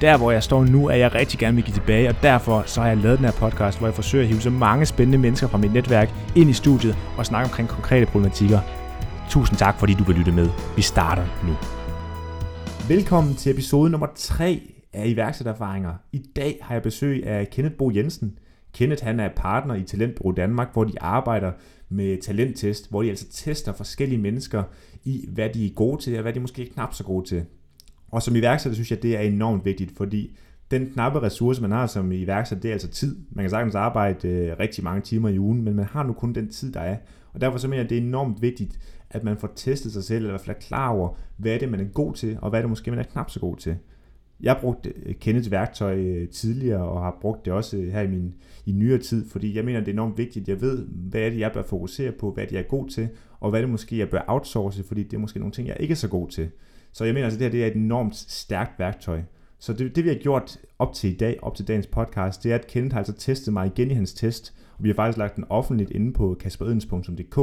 Der hvor jeg står nu, er jeg rigtig gerne vil give tilbage, og derfor så har jeg lavet den her podcast, hvor jeg forsøger at hive så mange spændende mennesker fra mit netværk ind i studiet og snakke omkring konkrete problematikker. Tusind tak, fordi du vil lytte med. Vi starter nu. Velkommen til episode nummer 3 af iværksættererfaringer. I dag har jeg besøg af Kenneth Bo Jensen. Kenneth han er partner i Talentbureau Danmark, hvor de arbejder med talenttest, hvor de altså tester forskellige mennesker i, hvad de er gode til, og hvad de måske er knap så gode til. Og som iværksætter synes jeg, det er enormt vigtigt, fordi den knappe ressource, man har som iværksætter, det er altså tid. Man kan sagtens arbejde øh, rigtig mange timer i ugen, men man har nu kun den tid, der er. Og derfor så mener jeg, det er enormt vigtigt, at man får testet sig selv, eller i hvert fald er klar over, hvad er det, man er god til, og hvad er det måske, man er knap så god til. Jeg har brugt øh, Kenneths værktøj øh, tidligere, og har brugt det også øh, her i min i nyere tid, fordi jeg mener, det er enormt vigtigt, at jeg ved, hvad er det, jeg bør fokusere på, hvad er det, jeg er god til, og hvad er det måske, jeg bør outsource, fordi det er måske nogle ting, jeg ikke er så god til. Så jeg mener altså, det her det er et enormt stærkt værktøj. Så det, det vi har gjort op til i dag, op til dagens podcast, det er, at Kenneth har altså testet mig igen i hans test, og vi har faktisk lagt den offentligt inde på kasperedens.dk,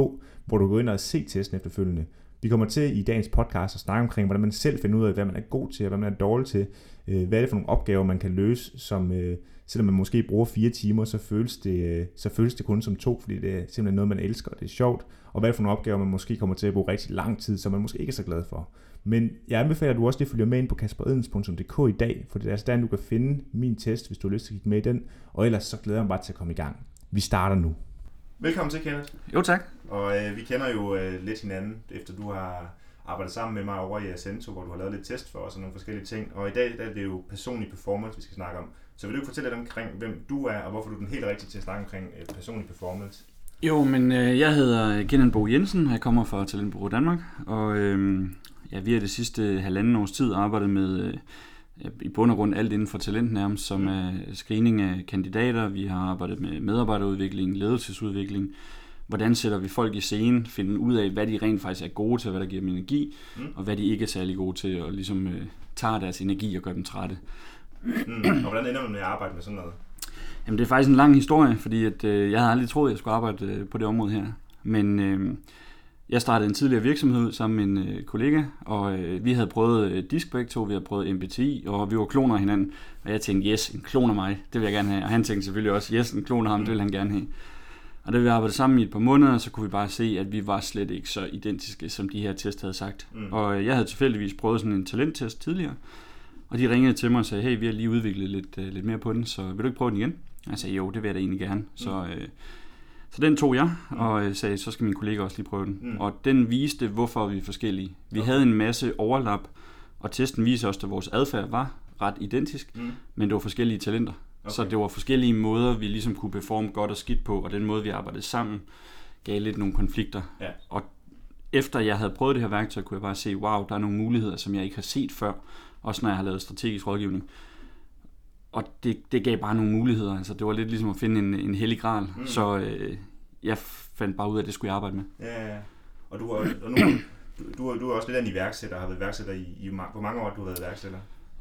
hvor du går ind og se testen efterfølgende. Vi kommer til i dagens podcast at snakke omkring, hvordan man selv finder ud af, hvad man er god til, og hvad man er dårlig til. Øh, hvad er det for nogle opgaver, man kan løse, som øh, selvom man måske bruger fire timer, så føles, det, øh, så føles det kun som to, fordi det er simpelthen noget, man elsker, og det er sjovt. Og hvad er det for nogle opgaver, man måske kommer til at bruge rigtig lang tid, som man måske ikke er så glad for. Men jeg anbefaler, at du også lige følger med ind på kasperedens.dk i dag, for det er altså der, du kan finde min test, hvis du har lyst til at kigge med i den. Og ellers så glæder jeg mig bare til at komme i gang. Vi starter nu. Velkommen til, Kenneth. Jo, tak. Og øh, vi kender jo øh, lidt hinanden, efter du har arbejdet sammen med mig over i Ascento, hvor du har lavet lidt test for os og nogle forskellige ting. Og i dag der er det jo personlig performance, vi skal snakke om. Så vil du fortælle lidt omkring, hvem du er, og hvorfor du er den helt rigtige til at snakke omkring øh, personlig performance? Jo, men øh, jeg hedder Kenneth Bo Jensen, og jeg kommer fra Talentbureau Danmark, og øh, ja, vi har det sidste halvanden års tid arbejdet med øh, i bund og grund alt inden for talent nærmest, som er screening af kandidater. Vi har arbejdet med medarbejderudvikling, ledelsesudvikling, hvordan sætter vi folk i scenen, finde ud af, hvad de rent faktisk er gode til, hvad der giver dem energi, mm. og hvad de ikke er særlig gode til, og ligesom øh, tager deres energi og gør dem trætte. Mm. Og hvordan ender man med at arbejde med sådan noget? Jamen det er faktisk en lang historie, fordi at, øh, jeg havde aldrig troet, at jeg skulle arbejde øh, på det område her. Men øh, jeg startede en tidligere virksomhed sammen med en øh, kollega, og øh, vi havde prøvet øh, disk begge to, vi havde prøvet MBTI, og vi var kloner af hinanden. Og jeg tænkte, yes, en klon af mig, det vil jeg gerne have. Og han tænkte selvfølgelig også, yes, en klon af ham, det vil han gerne have. Og da vi arbejdede sammen i et par måneder, så kunne vi bare se, at vi var slet ikke så identiske, som de her test havde sagt. Mm. Og øh, jeg havde tilfældigvis prøvet sådan en talenttest tidligere, og de ringede til mig og sagde, hey, vi har lige udviklet lidt, uh, lidt mere på den, så vil du ikke prøve den igen? Jeg sagde, jo, det vil jeg da egentlig gerne. Mm. Så, øh, så den tog jeg, og øh, sagde, så skal min kollega også lige prøve den. Mm. Og den viste, hvorfor vi er forskellige. Vi okay. havde en masse overlap, og testen viser også, at vores adfærd var ret identisk, mm. men det var forskellige talenter. Okay. Så det var forskellige måder, vi ligesom kunne performe godt og skidt på, og den måde, vi arbejdede sammen, gav lidt nogle konflikter. Ja. Og efter jeg havde prøvet det her værktøj, kunne jeg bare se, wow, der er nogle muligheder, som jeg ikke har set før, også når jeg har lavet strategisk rådgivning. Og det, det gav bare nogle muligheder. Altså, det var lidt ligesom at finde en, en hellig gral. Mm. Så øh, jeg fandt bare ud af, at det skulle jeg arbejde med. Ja, ja. Og du, og nu, du, du, du er også lidt af en iværksætter, har været iværksætter i, i hvor mange år du har været iværksætter?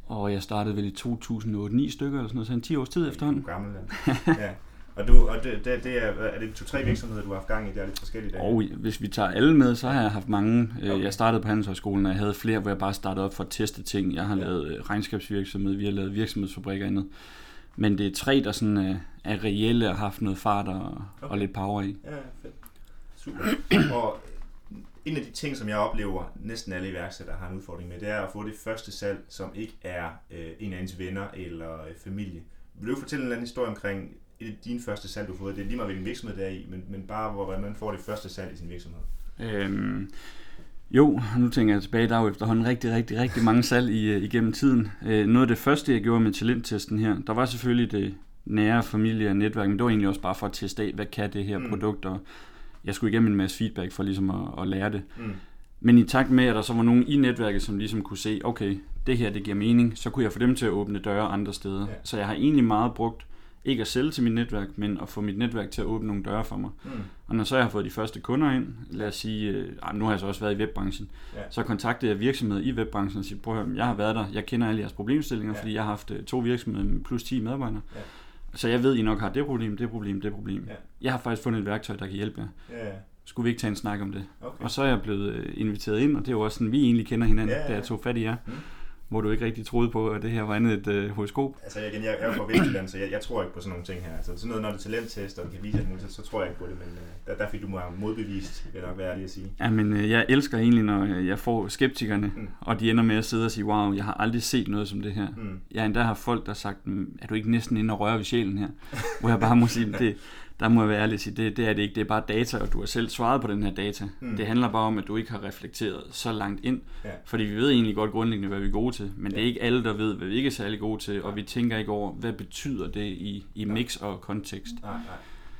Og jeg startede vel i 2008-9 stykker, eller sådan noget, så en 10 års tid efterhånden. Du er gammel, ja. ja. Og, du, og det, det, det er, er det to-tre virksomheder, du har haft gang i? Det er lidt forskellige dage. Og hvis vi tager alle med, så har jeg haft mange. Øh, okay. Jeg startede på Handelshøjskolen, og jeg havde flere, hvor jeg bare startede op for at teste ting. Jeg har ja. lavet øh, regnskabsvirksomhed, vi har lavet virksomhedsfabrikker og andet. Men det er tre, der sådan er, er reelle og har haft noget fart og, okay. og lidt power i. Ja, fedt. Super. og en af de ting, som jeg oplever, næsten alle iværksættere har en udfordring med, det er at få det første salg, som ikke er øh, en af ens venner eller øh, familie. Vil du fortælle en eller anden historie omkring et af dine første salg, du har fået? Det er lige meget, hvilken virksomhed det er i, men, men bare, hvordan man får det første salg i sin virksomhed. Øhm, jo, nu tænker jeg tilbage, der er jo efterhånden rigtig, rigtig, rigtig mange salg i, øh, igennem tiden. Øh, noget af det første, jeg gjorde med talenttesten her, der var selvfølgelig det nære familie og netværk, men det var egentlig også bare for at teste af, hvad kan det her mm. produkt, og jeg skulle igennem en masse feedback for ligesom at, at lære det. Mm. Men i takt med, at der så var nogen i netværket, som ligesom kunne se, okay, det her det giver mening, så kunne jeg få dem til at åbne døre andre steder. Ja. Så jeg har egentlig meget brugt, ikke at sælge til mit netværk, men at få mit netværk til at åbne nogle døre for mig. Mm. Og når så jeg har fået de første kunder ind, lad os sige, øh, nu har jeg så også været i webbranchen, ja. så kontaktede jeg virksomheder i webbranchen og siger, prøv at høre, jeg har været der, jeg kender alle jeres problemstillinger, ja. fordi jeg har haft øh, to virksomheder med plus 10 medarbejdere. Ja. Så jeg ved, I nok har det problem, det problem, det problem. Ja. Jeg har faktisk fundet et værktøj, der kan hjælpe jer. Ja, ja skulle vi ikke tage en snak om det? Okay. Og så er jeg blevet øh, inviteret ind, og det er jo også sådan, vi egentlig kender hinanden, ja, ja. da jeg tog fat i jer. Mm hvor du ikke rigtig troede på, at det her var andet et øh, horoskop? Altså igen, jeg, jeg er fra Vestjylland, så jeg, jeg, tror ikke på sådan nogle ting her. Altså sådan noget, når det er talenttest, og kan vise det, så, så tror jeg ikke på det, men øh, der, der fik du mig modbevist, vil jeg nok være ærlig at sige. Ja, men øh, jeg elsker egentlig, når øh, jeg får skeptikerne, mm. og de ender med at sidde og sige, wow, jeg har aldrig set noget som det her. Mm. Jeg endda har folk, der har sagt, mm, er du ikke næsten inde og røre ved sjælen her? hvor jeg bare må sige, det, der må jeg være ærlig at sige, det, det er det ikke. Det er bare data, og du har selv svaret på den her data. Mm. Det handler bare om, at du ikke har reflekteret så langt ind. Ja. Fordi vi ved egentlig godt grundlæggende, hvad vi er gode til. Men ja. det er ikke alle, der ved, hvad vi ikke er særlig gode til. Og vi tænker ikke over, hvad betyder det i, i mix og kontekst. Nej, nej.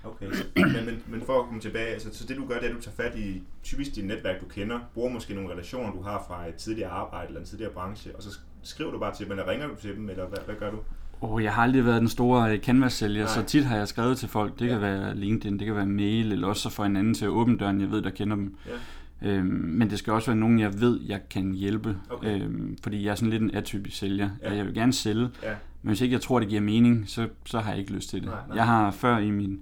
Okay, så, men, men, men for at komme tilbage, altså, så det du gør, det er, at du tager fat i typisk dit netværk, du kender, bruger måske nogle relationer, du har fra et tidligere arbejde eller en tidligere branche, og så skriver du bare til dem, eller ringer du til dem, eller hvad, hvad gør du? Oh, jeg har aldrig været den store øh, canvas-sælger, så tit har jeg skrevet til folk. Det ja. kan være LinkedIn, det kan være mail, eller også så får en anden til at åbne døren, jeg ved, der kender dem. Ja. Øhm, men det skal også være nogen, jeg ved, jeg kan hjælpe. Okay. Øhm, fordi jeg er sådan lidt en atypisk sælger. Ja. Jeg vil gerne sælge, ja. men hvis ikke jeg tror, det giver mening, så, så har jeg ikke lyst til det. Nej, nej. Jeg har før i min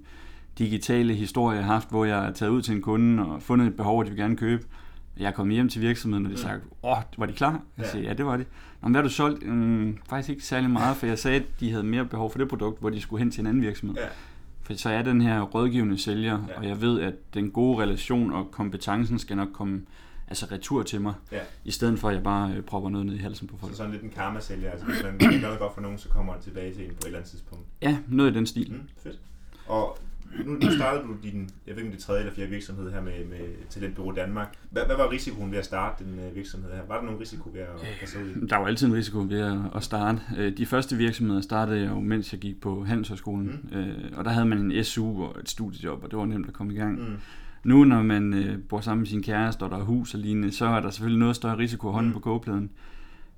digitale historie haft, hvor jeg er taget ud til en kunde og fundet et behov, de vil gerne købe. Jeg kommet hjem til virksomheden, og de mm. sagde, åh, var de klar? Jeg siger, ja, det var de. Nå, hvad har du solgt? Mm, faktisk ikke særlig meget, for jeg sagde, at de havde mere behov for det produkt, hvor de skulle hen til en anden virksomhed. Ja. For så er den her rådgivende sælger, ja. og jeg ved, at den gode relation og kompetencen skal nok komme altså retur til mig, ja. i stedet for at jeg bare øh, propper noget ned i halsen på folk. Så sådan lidt en karma-sælger, altså hvis man gør noget godt for nogen, så kommer man tilbage til en på et eller andet tidspunkt. Ja, noget i den stil. Mm, fedt. Og nu, nu startede du din, jeg ved ikke det tredje eller fjerde virksomhed her med, med Talentbureau Danmark. Hvad, hvad var risikoen ved at starte den uh, virksomhed her? Var der nogen risiko ved at kaste ud Der var altid en risiko ved at, at starte. Øh, de første virksomheder startede jeg jo, mens jeg gik på Handelshøjskolen. Mm. Øh, og der havde man en SU og et studiejob, og det var nemt at komme i gang. Mm. Nu, når man øh, bor sammen med sin kæreste, og der er hus og lignende, så er der selvfølgelig noget større risiko at hånden mm. på kogepladen.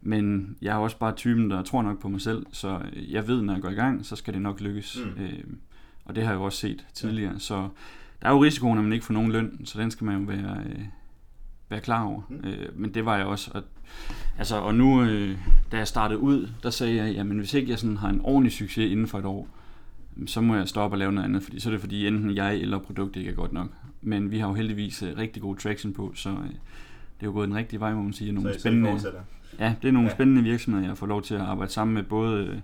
Men jeg er også bare typen, der tror nok på mig selv, så jeg ved, når jeg går i gang, så skal det nok lykkes. Mm. Øh, og det har jeg jo også set tidligere. Ja. Så der er jo risikoen, at man ikke får nogen løn, så den skal man jo være, øh, være klar over. Mm. Øh, men det var jeg også. Og, altså, og nu, øh, da jeg startede ud, der sagde jeg, jamen hvis ikke jeg sådan har en ordentlig succes inden for et år, så må jeg stoppe og lave noget andet, fordi så er det fordi enten jeg eller produktet ikke er godt nok. Men vi har jo heldigvis uh, rigtig god traction på, så uh, det er jo gået den rigtige vej, må man sige. Nogle så spændende, ja, det er nogle ja. spændende virksomheder, jeg får lov til at arbejde sammen med, både uh,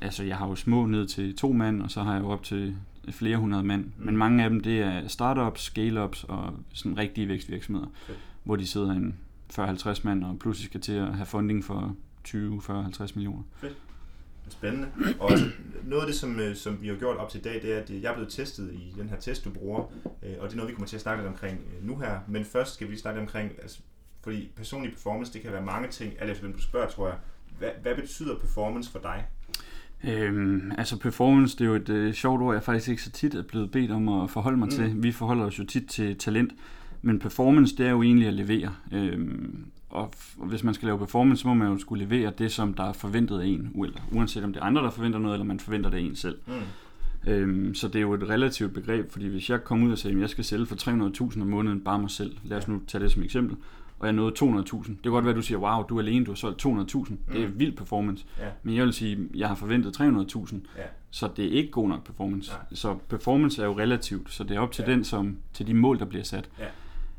altså jeg har jo små ned til to mand, og så har jeg jo op til flere hundrede mand. Mm. Men mange af dem, det er startups, scale-ups og sådan rigtige vækstvirksomheder, okay. hvor de sidder en 40-50 mand og pludselig skal til at have funding for 20, 40, 50 millioner. Fedt. Spændende. Og altså, noget af det, som, øh, som vi har gjort op til i dag, det er, at jeg er blevet testet i den her test, du bruger, øh, og det er noget, vi kommer til at snakke lidt omkring øh, nu her. Men først skal vi snakke omkring, altså, fordi personlig performance, det kan være mange ting, alt efter hvem du spørger, tror jeg. Hvad, hvad betyder performance for dig? Øhm, altså performance, det er jo et øh, sjovt ord, jeg faktisk ikke så tit er blevet bedt om at forholde mig mm. til. Vi forholder os jo tit til talent, men performance, det er jo egentlig at levere. Øhm, og, og hvis man skal lave performance, så må man jo skulle levere det, som der er forventet af en, eller uanset om det er andre, der forventer noget, eller man forventer det af en selv. Mm. Øhm, så det er jo et relativt begreb, fordi hvis jeg kommer ud og siger, at jeg skal sælge for 300.000 om måneden bare mig selv, lad os nu tage det som eksempel, og jeg nåede 200.000. Det kan godt være, at du siger, wow, du er alene, du har solgt 200.000. Mm. Det er mm. vild performance. Ja. Men jeg vil sige, jeg har forventet 300.000. Ja. Så det er ikke god nok performance. Nej. Så performance er jo relativt, så det er op til ja. den, som til de mål, der bliver sat. Ja.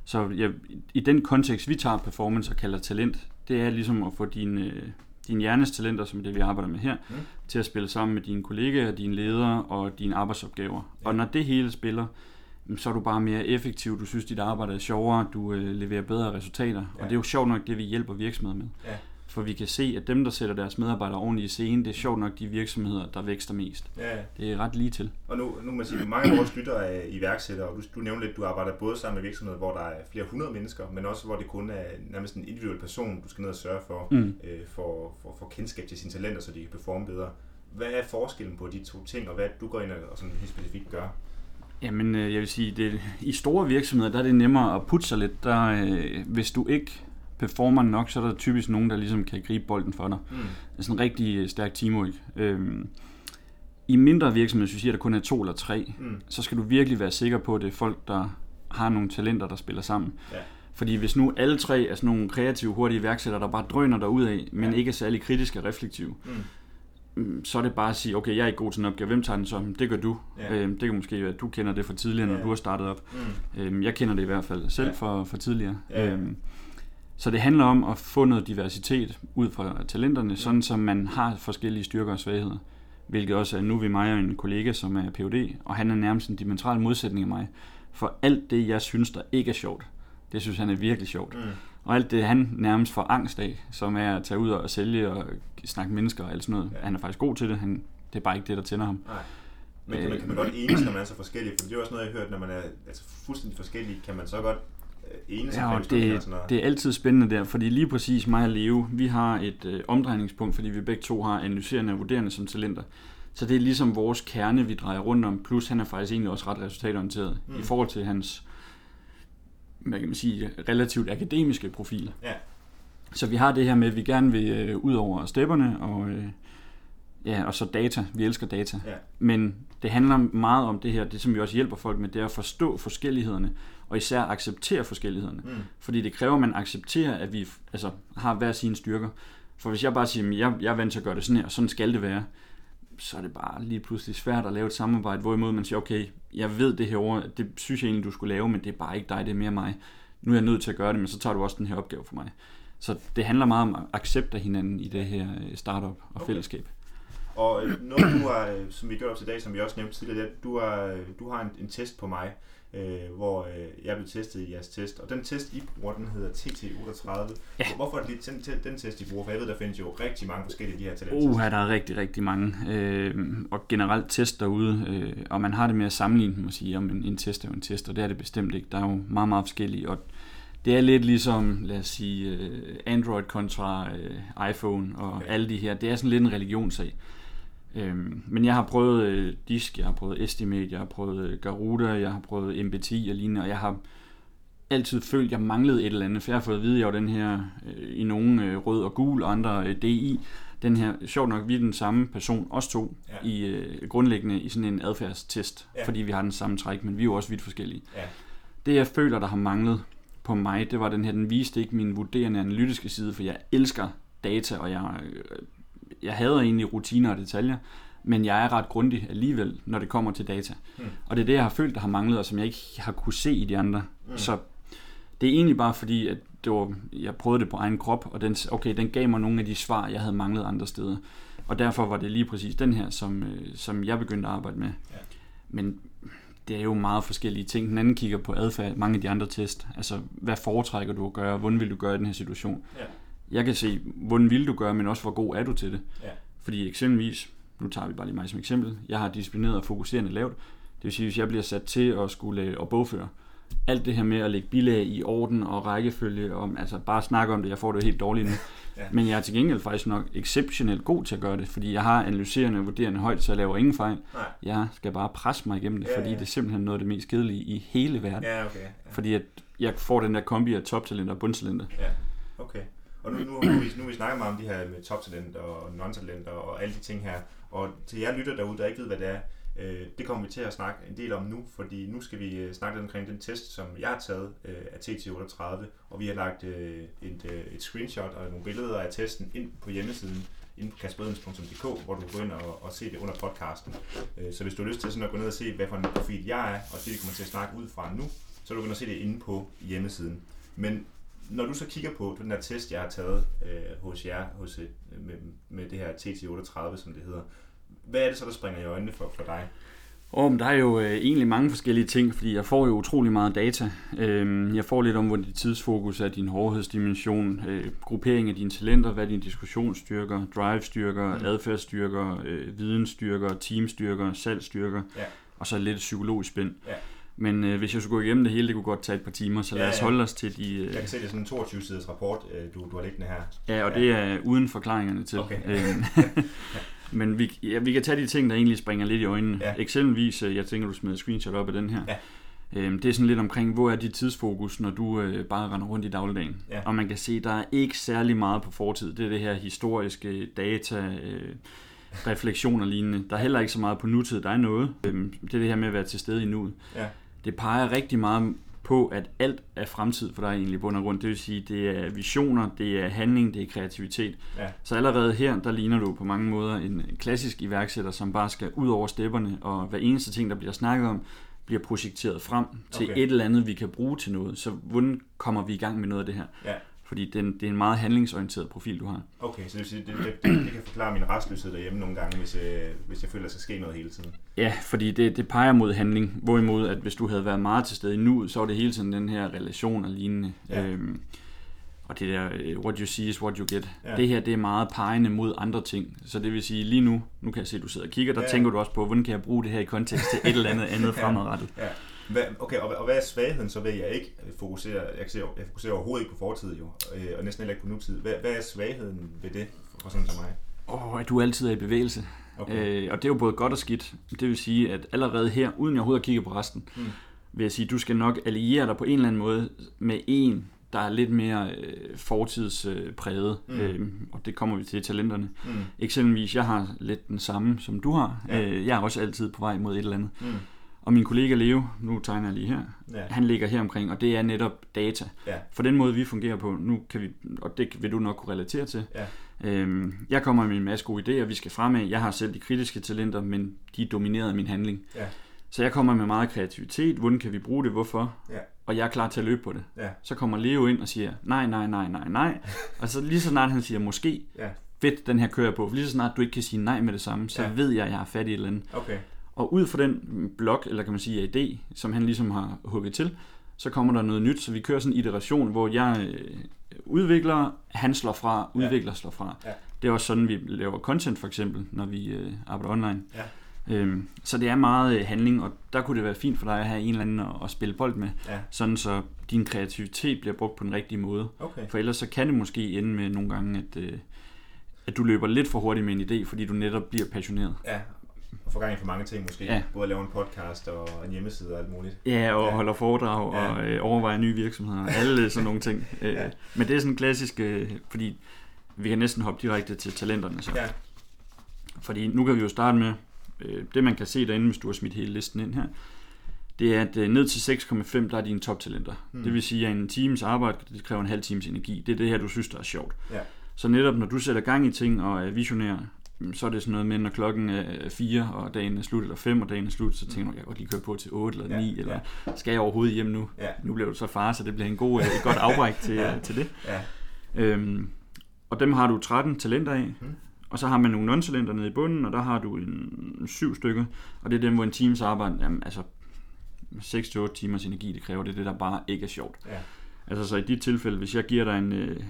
Så jeg, i den kontekst, vi tager performance og kalder talent, det er ligesom at få din, øh, din hjernes talenter, som det vi arbejder med her, mm. til at spille sammen med dine kollegaer, dine ledere og dine arbejdsopgaver. Ja. Og når det hele spiller, så er du bare mere effektiv, du synes, dit arbejde er sjovere, du øh, leverer bedre resultater. Ja. Og det er jo sjovt nok det, vi hjælper virksomheder med. Ja. For vi kan se, at dem, der sætter deres medarbejdere ordentligt i scene, det er sjovt nok de virksomheder, der vækster mest. Ja. Det er ret lige til. Og nu, nu må jeg sige, at mange af vores lyttere er iværksættere, og du, du nævnte lidt, at du arbejder både sammen med virksomheder, hvor der er flere hundrede mennesker, men også hvor det kun er nærmest en individuel person, du skal ned og sørge for, mm. øh, for, for, for kendskab til sine talenter, så de kan performe bedre. Hvad er forskellen på de to ting, og hvad du går ind og sådan helt specifikt gør? Jamen, øh, jeg vil sige, det, i store virksomheder, der er det nemmere at putte sig lidt. Der, øh, hvis du ikke performer nok, så er der typisk nogen, der ligesom kan gribe bolden for dig. Mm. Det er sådan en rigtig øh, stærk teamwork. Øhm, I mindre virksomheder, hvis vi siger, at der kun er to eller tre, mm. så skal du virkelig være sikker på, at det er folk, der har nogle talenter, der spiller sammen. Ja. Fordi hvis nu alle tre er sådan nogle kreative, hurtige iværksættere, der bare drøner derud af, men ja. ikke er særlig kritiske og reflektive, Mm, så er det bare at sige, okay, jeg er ikke god til en opgave, hvem tager den så? Det gør du. Ja. Øhm, det kan måske være, at du kender det fra tidligere, når ja. du har startet op. Mm. Øhm, jeg kender det i hvert fald selv ja. for, for tidligere. Ja. Øhm, så det handler om at få noget diversitet ud fra talenterne, ja. sådan som man har forskellige styrker og svagheder. Hvilket også er, nu vi mig og en kollega, som er Ph.D., og han er nærmest en dimensional modsætning af mig. For alt det, jeg synes, der ikke er sjovt, det synes han er virkelig sjovt. Mm. Og alt det, han nærmest får angst af, som er at tage ud og sælge og snakke mennesker og alt sådan noget. Ja. Han er faktisk god til det, han, det er bare ikke det, der tænder ham. Nej. Men kan man, kan man godt enes, når man er så forskellig? For det er også noget, jeg har hørt, når man er altså, fuldstændig forskellig, kan man så godt øh, enes ja, det, det, det er altid spændende der, fordi lige præcis mig og Leo, vi har et øh, omdrejningspunkt, fordi vi begge to har analyserende og vurderende som talenter. Så det er ligesom vores kerne, vi drejer rundt om, plus han er faktisk egentlig også ret resultatorienteret mm. i forhold til hans hvad kan man sige, relativt akademiske profil. Ja. Så vi har det her med, at vi gerne vil øh, ud over stepperne, og, øh, ja, og så data. Vi elsker data. Ja. Men det handler meget om det her, det som vi også hjælper folk med, det er at forstå forskellighederne, og især acceptere forskellighederne. Mm. Fordi det kræver, at man accepterer, at vi altså, har hver sine styrker. For hvis jeg bare siger, at jeg, jeg er vant til at gøre det sådan her, og sådan skal det være, så er det bare lige pludselig svært at lave et samarbejde, hvorimod man siger, okay, jeg ved det her ord, det synes jeg egentlig, du skulle lave, men det er bare ikke dig, det er mere mig. Nu er jeg nødt til at gøre det, men så tager du også den her opgave for mig. Så det handler meget om at acceptere hinanden i det her øh, startup og okay. fællesskab. Og øh, noget du har, øh, som vi gør op til dag, som vi også nævnte tidligere, du har, du har en, en test på mig, øh, hvor øh, jeg blev testet i jeres test. Og den test, I bruger, den hedder TT38. Ja. Hvorfor er det lige den, den test, I bruger? For jeg ved, der findes jo rigtig mange forskellige de her talenter. Uh, der er rigtig, rigtig mange. Øh, og generelt test derude. Øh, og man har det med at sammenligne og sige, om en, en test er jo en test, og det er det bestemt ikke. Der er jo meget, meget forskellige. Og det er lidt ligesom, lad os sige, øh, Android kontra øh, iPhone og okay. alle de her. Det er sådan lidt en religionssag. Øhm, men jeg har prøvet øh, Disk, jeg har prøvet Estimate, jeg har prøvet øh, Garuda, jeg har prøvet MBTI og lignende, og jeg har altid følt, at jeg manglede et eller andet, for jeg har fået at vide, at jeg var den her øh, i nogen øh, rød og gul, og andre øh, DI. Den her, sjovt nok, vi er den samme person, os to, ja. i øh, grundlæggende i sådan en adfærdstest, ja. fordi vi har den samme træk, men vi er jo også vidt forskellige. Ja. Det jeg føler, der har manglet på mig, det var den her, den viste ikke min vurderende analytiske side, for jeg elsker data, og jeg øh, jeg hader egentlig rutiner og detaljer, men jeg er ret grundig alligevel, når det kommer til data. Mm. Og det er det, jeg har følt, der har manglet, og som jeg ikke har kunne se i de andre. Mm. Så det er egentlig bare fordi, at det var, jeg prøvede det på egen krop, og den, okay, den gav mig nogle af de svar, jeg havde manglet andre steder. Og derfor var det lige præcis den her, som, øh, som jeg begyndte at arbejde med. Ja. Men det er jo meget forskellige ting. Den anden kigger på adfærd, mange af de andre test. Altså, hvad foretrækker du at gøre? Hvordan vil du gøre i den her situation? Ja jeg kan se, hvordan vil du gøre, men også hvor god er du til det. Ja. Fordi eksempelvis, nu tager vi bare lige mig som eksempel, jeg har disciplineret og fokuserende lavt. Det vil sige, hvis jeg bliver sat til at skulle og bogføre, alt det her med at lægge bilag i orden og rækkefølge, om, altså bare snakke om det, jeg får det helt dårligt nu. ja. Men jeg er til gengæld faktisk nok exceptionelt god til at gøre det, fordi jeg har analyserende og vurderende højt, så jeg laver ingen fejl. Nej. Jeg skal bare presse mig igennem det, ja, fordi ja. det er simpelthen noget af det mest kedelige i hele verden. Ja, okay, ja. Fordi at jeg får den der kombi af toptalenter og bundtalenter. Ja, okay. Og nu, nu, nu, vi, nu vi snakker meget om de her med toptalenter og non-talenter og alle de ting her. Og til jer lytter derude, der ikke ved, hvad det er, øh, det kommer vi til at snakke en del om nu, fordi nu skal vi øh, snakke lidt omkring den test, som jeg har taget øh, af TT38, og vi har lagt øh, et, øh, et screenshot og nogle billeder af testen ind på hjemmesiden inde på kasperedens.dk, hvor du kan gå ind og, og se det under podcasten. Øh, så hvis du har lyst til sådan at gå ned og se, hvad for en profil jeg er, og det vi kommer til at snakke ud fra nu, så du kan du se det inde på hjemmesiden. Men når du så kigger på den der test, jeg har taget øh, hos jer hos, øh, med, med det her TT38, som det hedder, hvad er det så, der springer i øjnene for, for dig? Oh, men der er jo øh, egentlig mange forskellige ting, fordi jeg får jo utrolig meget data. Øh, jeg får lidt om, hvor dit tidsfokus er, din hårdhedsdimension, øh, gruppering af dine talenter, hvad dine diskussionsstyrker, drive-styrker, mm. adfærdsstyrker, øh, vidensstyrker, teamstyrker, salgsstyrker, ja. og så lidt psykologisk spænd. Ja. Men øh, hvis jeg skulle gå igennem det hele, det kunne godt tage et par timer, så lad os holde os til de... Øh... Jeg kan se, det er sådan en 22-siders rapport, øh, du, du har liggende her. Ja, og ja. det er uden forklaringerne til. Okay. Øh, Men vi, ja, vi kan tage de ting, der egentlig springer lidt i øjnene. Ja. Eksempelvis, øh, jeg tænker, du smider screenshot op af den her. Ja. Øhm, det er sådan lidt omkring, hvor er dit tidsfokus, når du øh, bare render rundt i dagligdagen. Ja. Og man kan se, der er ikke særlig meget på fortid. Det er det her historiske data, øh, refleksion og lignende. Der er heller ikke så meget på nutid. Der er noget. Det er det her med at være til stede i nuet. Ja. Det peger rigtig meget på, at alt er fremtid for dig egentlig bund og grund. Det vil sige, det er visioner, det er handling, det er kreativitet. Ja. Så allerede her, der ligner du på mange måder en klassisk iværksætter, som bare skal ud over stepperne, og hver eneste ting, der bliver snakket om, bliver projekteret frem til okay. et eller andet, vi kan bruge til noget. Så hvordan kommer vi i gang med noget af det her? Ja. Fordi det er en, det er en meget handlingsorienteret profil, du har. Okay, så det, sige, det, det, det, kan forklare min restløshed derhjemme nogle gange, hvis, øh, hvis jeg føler, at der skal ske noget hele tiden. Ja, fordi det, det peger mod handling. Hvorimod, at hvis du havde været meget til stede i nuet, så var det hele tiden den her relation og lignende. Ja. Øhm, og det der, øh, what you see is what you get. Ja. Det her, det er meget pegende mod andre ting. Så det vil sige, lige nu, nu kan jeg se, at du sidder og kigger, der ja. tænker du også på, hvordan kan jeg bruge det her i kontekst til et eller andet andet Ja. fremadrettet. Ja. Hvad, okay, og, og hvad er svagheden så ved, at jeg ikke fokuserer, jeg, kan se, jeg fokuserer overhovedet ikke på fortid jo, øh, og næsten heller ikke på nutid. Hvad, hvad er svagheden ved det, for sådan som mig? Åh, at du altid er i bevægelse. Okay. Øh, og det er jo både godt og skidt. Det vil sige, at allerede her, uden jeg overhovedet kigger på resten, Mm. vil jeg sige, at du skal nok alliere dig på en eller anden måde med en, der er lidt mere øh, fortidspræget. Mm. Mm. Øh, og det kommer vi til i talenterne. Mm. Eksempelvis, jeg har lidt den samme, som du har. Ja. Øh, jeg er også altid på vej mod et eller andet. Mm. Og min kollega Leo, nu tegner jeg lige her, Ja. han ligger her omkring, og det er netop data. Ja. For den måde, vi fungerer på, nu kan vi, og det vil du nok kunne relatere til. Ja. Øhm, jeg kommer med en masse gode idéer, vi skal fremad. Jeg har selv de kritiske talenter, men de er domineret af min handling. Ja. Så jeg kommer med meget kreativitet. Hvordan kan vi bruge det? Hvorfor? Ja. Og jeg er klar til at løbe på det. Ja. Så kommer Leo ind og siger, nej, nej, nej, nej, nej. og så lige så snart han siger, måske, Ja. fedt, den her kører jeg på. For lige så snart du ikke kan sige nej med det samme, så ja. ved jeg, at jeg har fat i et eller andet. Okay. Og ud fra den blok, eller kan man sige idé, som han ligesom har hugget til, så kommer der noget nyt. Så vi kører sådan en iteration, hvor jeg øh, udvikler, han slår fra, Ja. udvikler, slår fra. Ja. Det er også sådan, vi laver content for eksempel, når vi øh, arbejder online. Ja. Øhm, så det er meget øh, handling, og der kunne det være fint for dig at have en eller anden at, at spille bold med, Ja. sådan så din kreativitet bliver brugt på den rigtige måde. Okay. For ellers så kan det måske ende med nogle gange, at, øh, at du løber lidt for hurtigt med en idé, fordi du netop bliver passioneret. Ja. Og få gang i for mange ting måske. Ja. Både at lave en podcast og en hjemmeside og alt muligt. Ja, og Ja. holder foredrag Ja. og øh, overvejer nye virksomheder. Alle sådan nogle ting. Øh, Ja. Men det er sådan klassisk, øh, fordi vi kan næsten hoppe direkte til talenterne. Så. Ja. Fordi nu kan vi jo starte med, øh, det man kan se derinde, hvis du har smidt hele listen ind her, det er, at øh, ned til 6,5, der er dine toptalenter. Hmm. Det vil sige, at en times arbejde, det kræver en halv times energi. Det er det her, du synes, der er sjovt. Ja. Så netop når du sætter gang i ting og er visionær, mm, så er det sådan noget med, når klokken er 4, og dagen er slut, eller 5, og dagen er slut, så tænker du, jeg kan godt lige køre på til 8 eller Ja, 9, eller skal jeg overhovedet hjem nu? Ja. Nu bliver du så far, så det bliver en god, et godt afbræk til, Ja. ja. til det. Ja. Øhm, og dem har du 13 talenter af. Mm. Og så har man nogle non-talenter nede i bunden, og der har du en syv stykker. Og det er dem, hvor en times arbejde, jamen, altså 6-8 timers energi, det kræver, det er det, der bare ikke er sjovt. Ja. Altså så i dit tilfælde, hvis jeg giver dig en, øh,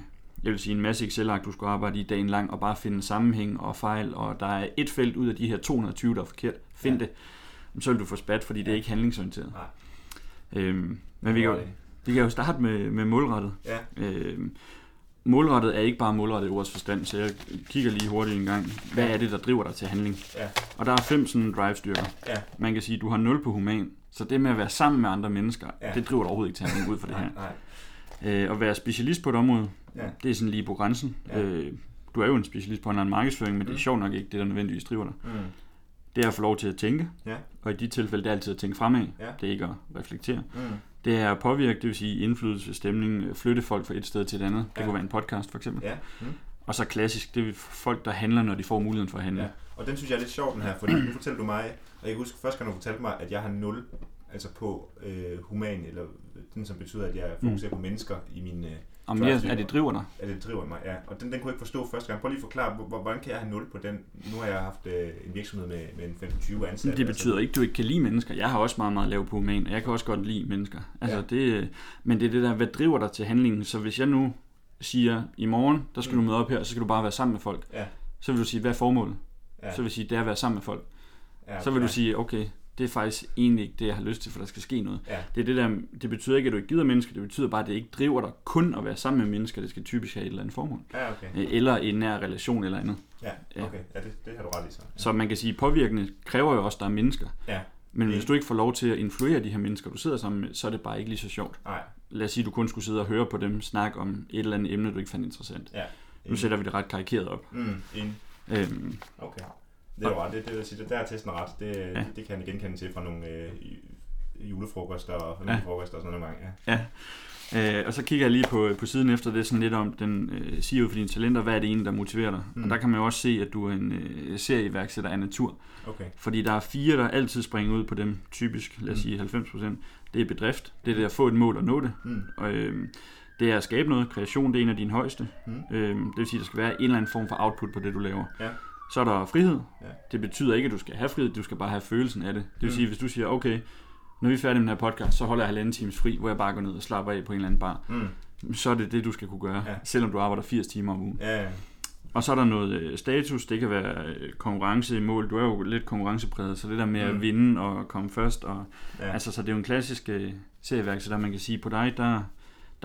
jeg vil sige en masse Excel-ark, du skal arbejde i dagen lang, og bare finde sammenhæng og fejl, og der er et felt ud af de her 220, der er forkert, find Ja. det, så vil du få spat, fordi det er ikke handlingsorienteret. Nej. Øhm, men vi kan, jo, vi kan jo starte med, med målrettet. Ja. Øhm, målrettet er ikke bare målrettet i ordets forstand, så jeg kigger lige hurtigt en gang. Hvad er det, der driver dig til handling? Ja. Og der er fem sådan drive-styrker. Ja. Man kan sige, at du har 0 på human, så det med at være sammen med andre mennesker, Ja. det driver dig overhovedet ikke til handling ud fra det Nej, her. nej. Øh, at være specialist på et område, Ja. det er sådan lige på grænsen. Ja. Øh, du er jo en specialist på online markedsføring, men det Mm. er sjovt nok ikke det, der nødvendigvis driver dig. Mm. Det er at få lov til at tænke, Ja. og i de tilfælde, det er altid at tænke fremad. Ja. Det er ikke at reflektere. Mm. Det er at påvirke, det vil sige indflydelse, stemning, flytte folk fra et sted til et andet. Det Ja. kunne være en podcast for eksempel. Ja. Mm. Og så klassisk, det er folk, der handler, når de får muligheden for at handle. Ja. Og den synes jeg er lidt sjov, den her, fordi nu fortæller du mig, og jeg kan huske første gang, du fortalte mig, at jeg har 0 altså på øh, human, eller den som betyder, at jeg fokuserer mm. på mennesker i min, øh, Om styrker. at det driver dig. at det driver mig, ja. Og den, den kunne jeg ikke forstå første gang. Prøv lige at forklare, hvor- hvordan kan jeg have 0 på den? Nu har jeg haft øh, en virksomhed med, med en 15-20 ansatte. Det betyder ikke, at du ikke kan lide mennesker. Jeg har også meget, meget lav på human, og jeg kan også godt lide mennesker. Altså, Ja. det, men det er det der, hvad driver dig til handlingen? Så hvis jeg nu siger, i morgen, der skal Mm. du møde op her, og så skal du bare være sammen med folk. Ja. Så vil du sige, hvad er formålet? Ja. Så vil du sige, det er at være sammen med folk. ja, Så vil ja. du sige, okay, det er faktisk egentlig ikke det, jeg har lyst til, for der skal ske noget. Ja. Det, er det, der, det betyder ikke, at du ikke gider mennesker, det betyder bare, at det ikke driver dig kun at være sammen med mennesker, det skal typisk have et eller andet formål. Ja, okay. Øh, Eller en nær relation eller andet. Ja, Ja. okay. Ja, det, det har du ret i så. Så man kan sige, at påvirkende kræver jo også, at der er mennesker. Ja, Men hvis du ikke får lov til at influere de her mennesker, du sidder sammen med, så er det bare ikke lige så sjovt. nej. Lad os sige, at du kun skulle sidde og høre på dem snakke om et eller andet emne, du ikke fandt interessant. Ja. Nu sætter vi det ret karikeret op. Mm, enig. Øhm, Okay. Det er jo ret. Det, det, vil sige, det der er testen ret. Det, ja. Ja. det, det, kan jeg genkende til fra nogle øh, ju- julefrokoster og familiefrokoster og sådan noget gange. Ja. Øh, og så kigger jeg lige på, på siden efter det sådan lidt om, den øh, siger jo for dine talenter, hvad er det egentlig, der motiverer dig? Mm. Og der kan man jo også se, at du er en øh, serieværksætter af natur. Okay. Fordi der er fire, der altid springer ud på dem, typisk, lad os Mm. sige 90%. Det er bedrift, det er det at få et mål og nå det. Mm. Og, øh, det er at skabe noget. Kreation, det er en af dine højeste. Mm. Øh, det vil sige, at der skal være en eller anden form for output på det, du laver. Ja. Så er der frihed. Ja. Det betyder ikke, at du skal have frihed, du skal bare have følelsen af det. Det vil Mm. sige, hvis du siger, okay, når vi er færdige med den her podcast, så holder jeg halvanden times fri, hvor jeg bare går ned og slapper af på en eller anden bar. Mm. Så er det det, du skal kunne gøre, Ja. selvom du arbejder 80 timer om ugen. Ja, ja. Og så er der noget øh, status, det kan være øh, konkurrence i mål. Du er jo lidt konkurrencepræget, så det der med Mm. at vinde og komme først. Og, ja. Altså, så det er jo en klassisk øh, serieværksætter, man kan sige, på dig, der,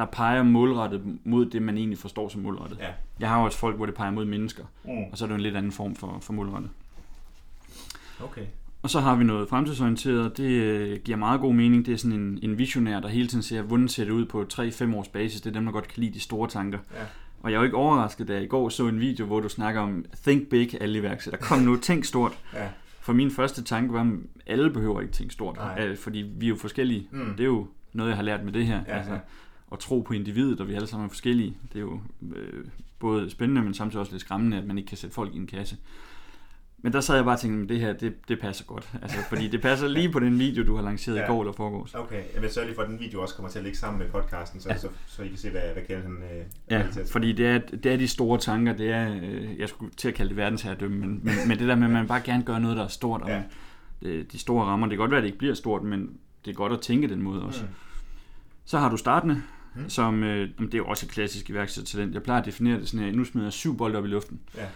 der peger målrettet mod det, man egentlig forstår som målrettet. Ja. Jeg har jo også folk, hvor det peger mod mennesker, Mm. og så er det en lidt anden form for, for målrettet. Okay. Og så har vi noget fremtidsorienteret, det øh, giver meget god mening. Det er sådan en, en visionær, der hele tiden ser, hvordan ser det ud på 3-5 års basis. Det er dem, der godt kan lide de store tanker. Ja. Og jeg er jo ikke overrasket, da jeg i går så en video, hvor du snakker om think big, alle iværksætter. Kom nu, tænk stort. Ja. For min første tanke var, at alle behøver ikke tænke stort. Nej. Øh, Fordi vi er jo forskellige. Mm. Det er jo noget, jeg har lært med det her. Ja, altså, ja. At tro på individet, og vi alle sammen er forskellige. Det er jo øh, både spændende, men samtidig også lidt skræmmende, at man ikke kan sætte folk i en kasse. Men der sad jeg bare og tænkte, at det her, det, det passer godt. Altså, fordi det passer lige på den video, du har lanceret ja. I går eller forgårs. Okay, jeg vil sørge lige for, at den video også kommer til at ligge sammen med podcasten, så, Ja. så, så I kan se, hvad, hvad Kjeld han øh, Ja, fordi det er, det er de store tanker, det er, øh, jeg skulle til at kalde det verdensherredømme, men, men, men det der med, at man bare gerne gør noget, der er stort, og Ja. det, de store rammer, det kan godt være, at det ikke bliver stort, men det er godt at tænke den måde også. Mm. Så har du startende, Mm. som øh, det er jo også et klassisk iværksættertalent. Jeg plejer at definere det sådan her, nu smider jeg syv bolde op i luften, Ja.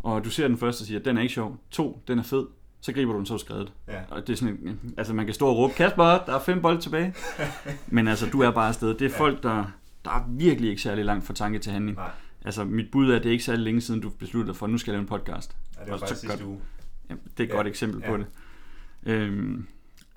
og du ser den første og siger, den er ikke sjov, to, den er fed, så griber du den så er skrevet. Ja. Og det er sådan, en- altså man kan stå og råbe, Kasper, der er fem bolde tilbage. Men altså, du er bare afsted. Det er Ja. folk, der, der er virkelig ikke særlig langt fra tanke til handling. Nej, Altså, mit bud er, at det er ikke særlig længe siden, du besluttede for, at nu skal jeg lave en podcast. ja, det var Og faktisk sidste du- uge. Jamen, det er et Ja. godt eksempel på Ja. det. Øhm,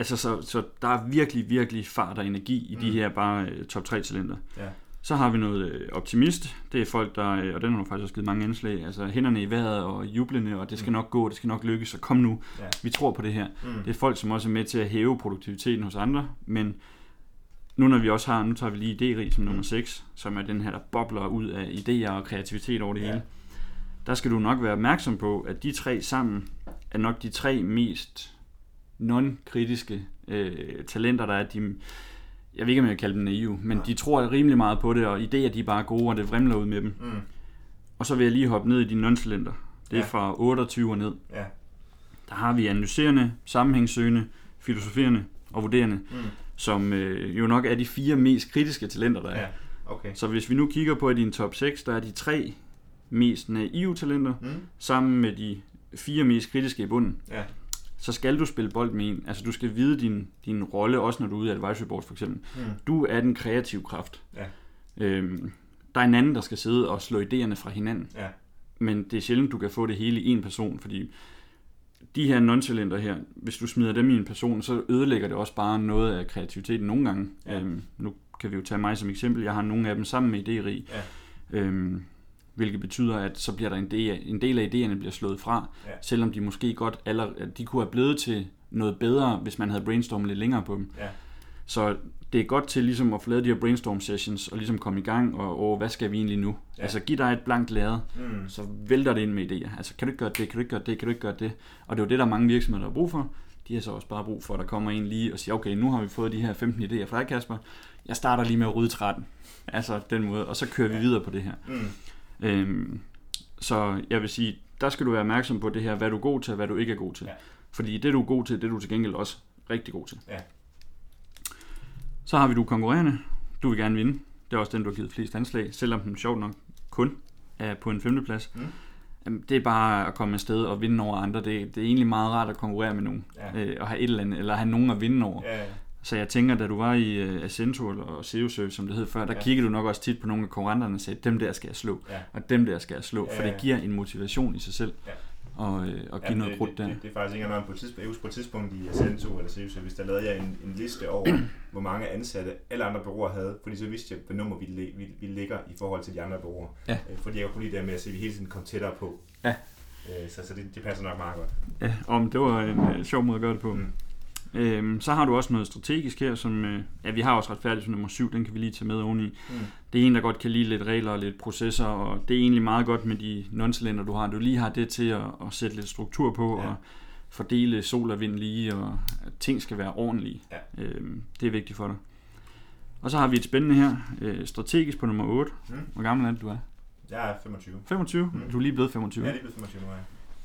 altså, så, så der er virkelig, virkelig fart og energi i de Mm. her bare øh, top 3 talenter. Ja. Så har vi noget øh, optimist. Det er folk, der, øh, og den har du faktisk også givet mange indslag, altså hænderne i vejret og jublende, og det skal Mm. nok gå, det skal nok lykkes, så kom nu. Ja. Vi tror på det her. Mm. Det er folk, som også er med til at hæve produktiviteten hos andre, men nu når vi også har, nu tager vi lige idérig som nummer Mm. 6, som er den her, der bobler ud af idéer og kreativitet over det Ja. hele. Der skal du nok være opmærksom på, at de tre sammen er nok de tre mest non-kritiske øh, talenter, der er. De, jeg ved ikke, om jeg vil kalde dem naive, men Nej. de tror rimelig meget på det, og idéer de er bare gode, og det vrimler ud med dem. Mm. Og så vil jeg lige hoppe ned i de non-talenter. Det er Ja. fra 28 og ned. Ja. Der har vi analyserende, sammenhængssøgende, filosoferende og vurderende, Mm. som øh, jo nok er de fire mest kritiske talenter, der er. Ja. Okay. Så hvis vi nu kigger på i din top 6, der er de tre mest naive talenter, Mm. sammen med de fire mest kritiske i bunden, Ja. Så skal du spille bold med en. Altså du skal vide din, din rolle, også når du er ude af advisory board for eksempel. Mm. Du er den kreative kraft. Ja. Øhm, der er en anden, der skal sidde og slå idéerne fra hinanden. Ja. Men det er sjældent, du kan få det hele i en person, fordi de her non-talenter her, hvis du smider dem i en person, så ødelægger det også bare noget af kreativiteten nogle gange. Ja. Øhm, nu kan vi jo tage mig som eksempel. Jeg har nogle af dem sammen med idérig. Ja. Øhm, hvilket betyder, at så bliver der en del, en del af idéerne bliver slået fra, Ja. selvom de måske godt, eller at de kunne have blevet til noget bedre, hvis man havde brainstormet lidt længere på dem. Ja. Så det er godt til ligesom at få lavet de her brainstorm sessions, og ligesom komme i gang, og åh, hvad skal vi egentlig nu? Ja. Altså giv dig et blankt lærred, Mm. så vælter det ind med idéer. Altså, kan du ikke gøre det, kan du ikke gøre det, kan du ikke gøre det? Og det er jo det, der er mange virksomheder, der har brug for. De har så også bare brug for, at der kommer en lige og siger, okay, nu har vi fået de her 15 idéer fra dig, Kasper. Jeg starter lige med at rydde 13. Altså den måde, og så kører vi Ja. videre på det her. Mm. Øhm, så jeg vil sige, der skal du være opmærksom på det her, hvad du er god til, og hvad du ikke er god til. Ja. Fordi det, du er god til, det er du til gengæld også rigtig god til. Ja. Så har vi du konkurrerende. Du vil gerne vinde. Det er også den, du har givet flest anslag, selvom den sjovt nok kun er på en femteplads. Mm. Jamen, det er bare at komme afsted og vinde over andre. Det, det er egentlig meget rart at konkurrere med nogen. Ja. Øh, og have et eller andet, eller have nogen at vinde over. Ja, ja. Så jeg tænker, da du var i uh, Accento og Seosø, som det hed før, der Ja. kiggede du nok også tit på nogle af konkurrenterne og sagde, dem der skal jeg slå, Ja. og dem der skal jeg slå, Ja, for ja. det giver en motivation i sig selv Ja. og, øh, og give Ja, noget krudt der. det, det, er faktisk ikke engang på et tidspunkt, på et tidspunkt i Ascento eller hvis der lavede jeg en, en liste over, hvor mange ansatte alle andre bureauer havde, fordi så vidste jeg, hvad nummer vi, vi, vi ligger i forhold til de andre bureauer. Ja. Øh, Fordi jeg kunne lide det med at se, at vi hele tiden kom tættere på. Ja. Øh, Så, så det, det passer nok meget godt. Ja, om det var en øh, sjov måde at gøre det på. Mm. Øhm, så har du også noget strategisk her, som, øh, ja, vi har også retfærdigt som nummer syv, den kan vi lige tage med oveni. Mm. Det er en, der godt kan lide lidt regler og lidt processer, og det er egentlig meget godt med de non du har. Du lige har det til at, at sætte lidt struktur på, Ja. og fordele sol og vind lige, og at ting skal være ordentlige. Ja. Øhm, det er vigtigt for dig. Og så har vi et spændende her, øh, strategisk på nummer 8. Mm. Hvor gammel er det, du er? Jeg er 25. 25? Mm. Mm. Du er lige blevet 25. Jeg er lige blevet 25 nu, ja.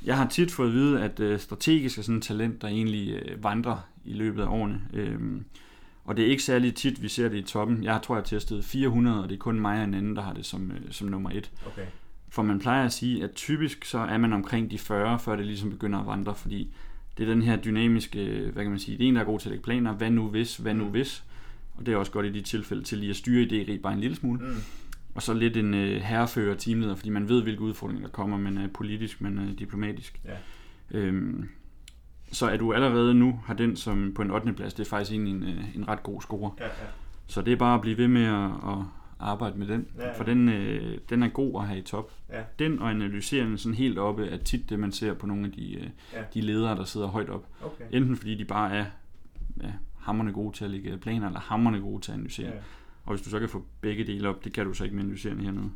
Jeg har tit fået at vide, at øh, strategisk er sådan et talent, der egentlig øh, vandrer i løbet af årene. Øhm, og det er ikke særlig tit, vi ser det i toppen. Jeg tror, jeg har testet 400, og det er kun mig og en anden, der har det som, øh, som nummer et. Okay. For man plejer at sige, at typisk så er man omkring de 40, før det ligesom begynder at vandre, fordi det er den her dynamiske, øh, hvad kan man sige, det er en, der er god til at lægge planer, hvad nu hvis, hvad nu Mm. hvis. Og det er også godt i de tilfælde til lige at styre idérig bare en lille smule. Mm. Og så lidt en øh, herrefører teamleder, fordi man ved, hvilke udfordringer der kommer, man er politisk, man er diplomatisk. Ja. Øhm, så at du allerede nu har den som på en 8. plads, det er faktisk egentlig en, øh, en ret god score. Ja, ja. Så det er bare at blive ved med at, at arbejde med den, Ja, ja. for den, øh, den er god at have i top. Ja. Den og analyserende sådan helt oppe er tit det, man ser på nogle af de, øh, Ja. de ledere, der sidder højt op. Okay. Enten fordi de bare er ja, hammerne gode til at lægge planer, eller hammerne gode til at analysere. Ja. Og hvis du så kan få begge dele op, det kan du så ikke med analyserende hernede.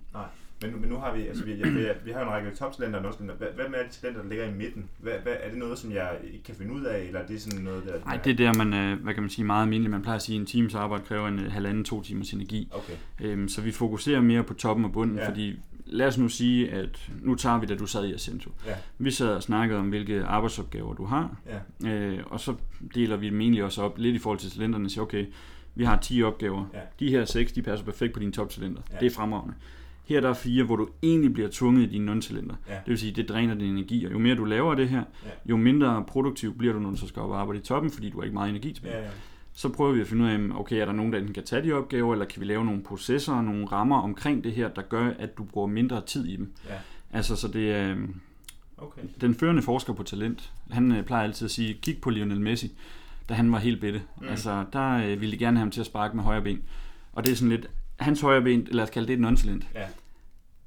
Men, men nu har vi, altså vi, jeg, vi har jo en række toptalenter og også, hvad, hvad med alle de talenter, der ligger i midten? Hvad, hvad, er det noget, som jeg ikke kan finde ud af, eller er det sådan noget, der... Nej, det er der, man, øh, hvad kan man sige, meget almindeligt. Man plejer at sige, at en times arbejde kræver en øh, halvanden, to timers energi. Okay. Øhm, så vi fokuserer mere på toppen og bunden, Ja. ja. fordi lad os nu sige, at nu tager vi, da du sad i Ascento. Ja. Vi sad og snakkede om, hvilke arbejdsopgaver du har, Ja. øh, og så deler vi dem egentlig også op lidt i forhold til talenterne og siger, okay, vi har 10 opgaver. Ja. De her 6, de passer perfekt på dine toptalenter. Ja. Det er fremragende. Her der er fire, hvor du egentlig bliver tvunget i dine non-talenter. Ja. Det vil sige, det dræner din energi, og jo mere du laver det her, Ja. jo mindre produktiv bliver du, når du så skal op og arbejde i toppen, fordi du har ikke meget energi tilbage. Ja, ja. Så prøver vi at finde ud af, okay, er der nogen, der enten kan tage de opgaver, eller kan vi lave nogle processer og nogle rammer omkring det her, der gør, at du bruger mindre tid i dem. Ja. Altså, så det er øhm, Okay. den førende forsker på talent. Han øh, plejer altid at sige, kig på Lionel Messi, da han var helt bitte. Mm. Altså, der øh, ville de gerne have ham til at sparke med højre ben. Og det er sådan lidt, hans højre ben, lad os kalde det et non-talent. Ja.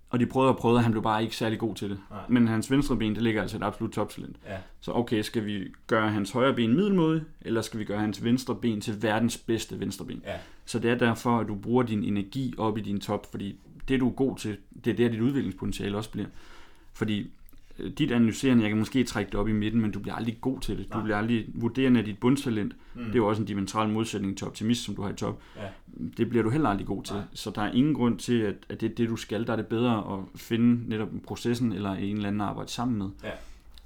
Og de prøvede og prøvede, og han blev bare ikke særlig god til det. Nej. Men hans venstre ben, det ligger altså et absolut toptalent. Ja. Så okay, skal vi gøre hans højre ben middelmåde, eller skal vi gøre hans venstre ben til verdens bedste venstre ben? Ja. Så det er derfor, at du bruger din energi op i din top, fordi det du er god til, det er der dit udviklingspotentiale også bliver. Fordi dit analyserende, jeg kan måske trække det op i midten, men du bliver aldrig god til det. Du Nej. bliver aldrig vurderende af dit bundstalent. Mm. Det er jo også en dimensional modsætning til optimist, som du har i top. Ja. Det bliver du heller aldrig god til. Nej. Så der er ingen grund til, at, at det er det, du skal. Der er det bedre at finde netop processen eller en eller anden at arbejde sammen med, Ja.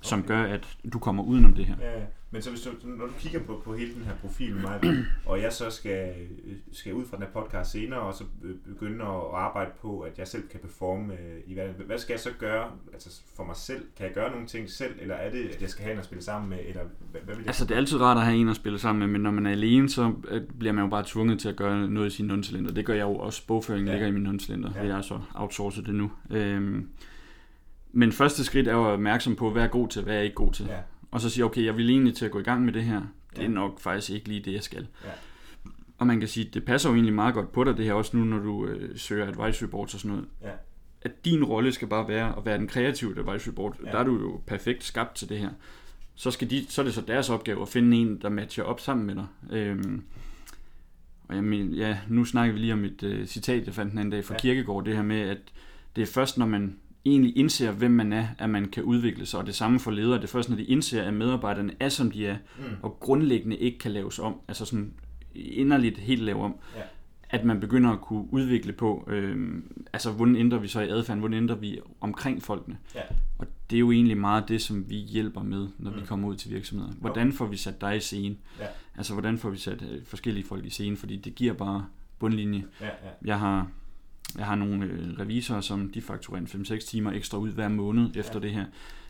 Som Okay. gør, at du kommer udenom det her. Ja, men så hvis du, når du kigger på, på hele den her profil med mig, og jeg så skal, øh, skal ud fra den her podcast senere, og så begynde at arbejde på, at jeg selv kan performe øh, i verden, hvad skal jeg så gøre altså for mig selv? Kan jeg gøre nogle ting selv, eller er det, at jeg skal have en at spille sammen med, eller hvad, hvad vil jeg? Altså, det er altid rart at have en at spille sammen med, men når man er alene, så øh, bliver man jo bare tvunget til at gøre noget i sine non Det gør jeg jo også. Bogføringen Ja. ligger i mine non Ja. ja. Jeg har så outsourcet det nu. Øhm, men første skridt er jo at være opmærksom på, hvad er god til, hvad jeg er ikke god til. Ja, Og så sige, okay, jeg vil egentlig til at gå i gang med det her. Det er nok faktisk ikke lige det, jeg skal. Ja. Og man kan sige, det passer jo egentlig meget godt på dig, det her også nu, når du øh, søger advisory boards og sådan noget. Ja. At din rolle skal bare være at være den kreative advisory board. Ja. Der er du jo perfekt skabt til det her. Så, skal de, så er det så deres opgave at finde en, der matcher op sammen med dig. Øhm, og jeg men, ja, nu snakker vi lige om et øh, citat, jeg fandt den anden dag fra Ja. Kirkegaard, det her med, at det er først, når man egentlig indser, hvem man er, at man kan udvikle sig. Og det samme for ledere. Det er først, når de indser, at medarbejderne er, som de er, mm. og grundlæggende ikke kan laves om, altså sådan inderligt helt lave om, Ja. at man begynder at kunne udvikle på, øh, altså hvordan ændrer vi så i adfærden, hvordan ændrer vi omkring folkene. Ja. Og det er jo egentlig meget det, som vi hjælper med, når mm. Vi kommer ud til virksomheder. Hvordan får vi sat dig i scene? Ja. Altså hvordan får vi sat øh, forskellige folk i scene, fordi det giver bare bundlinje. ja, ja. Jeg har Jeg har nogle øh, revisorer, som de fakturerer en 5-6 timer ekstra ud hver måned efter Ja. det her.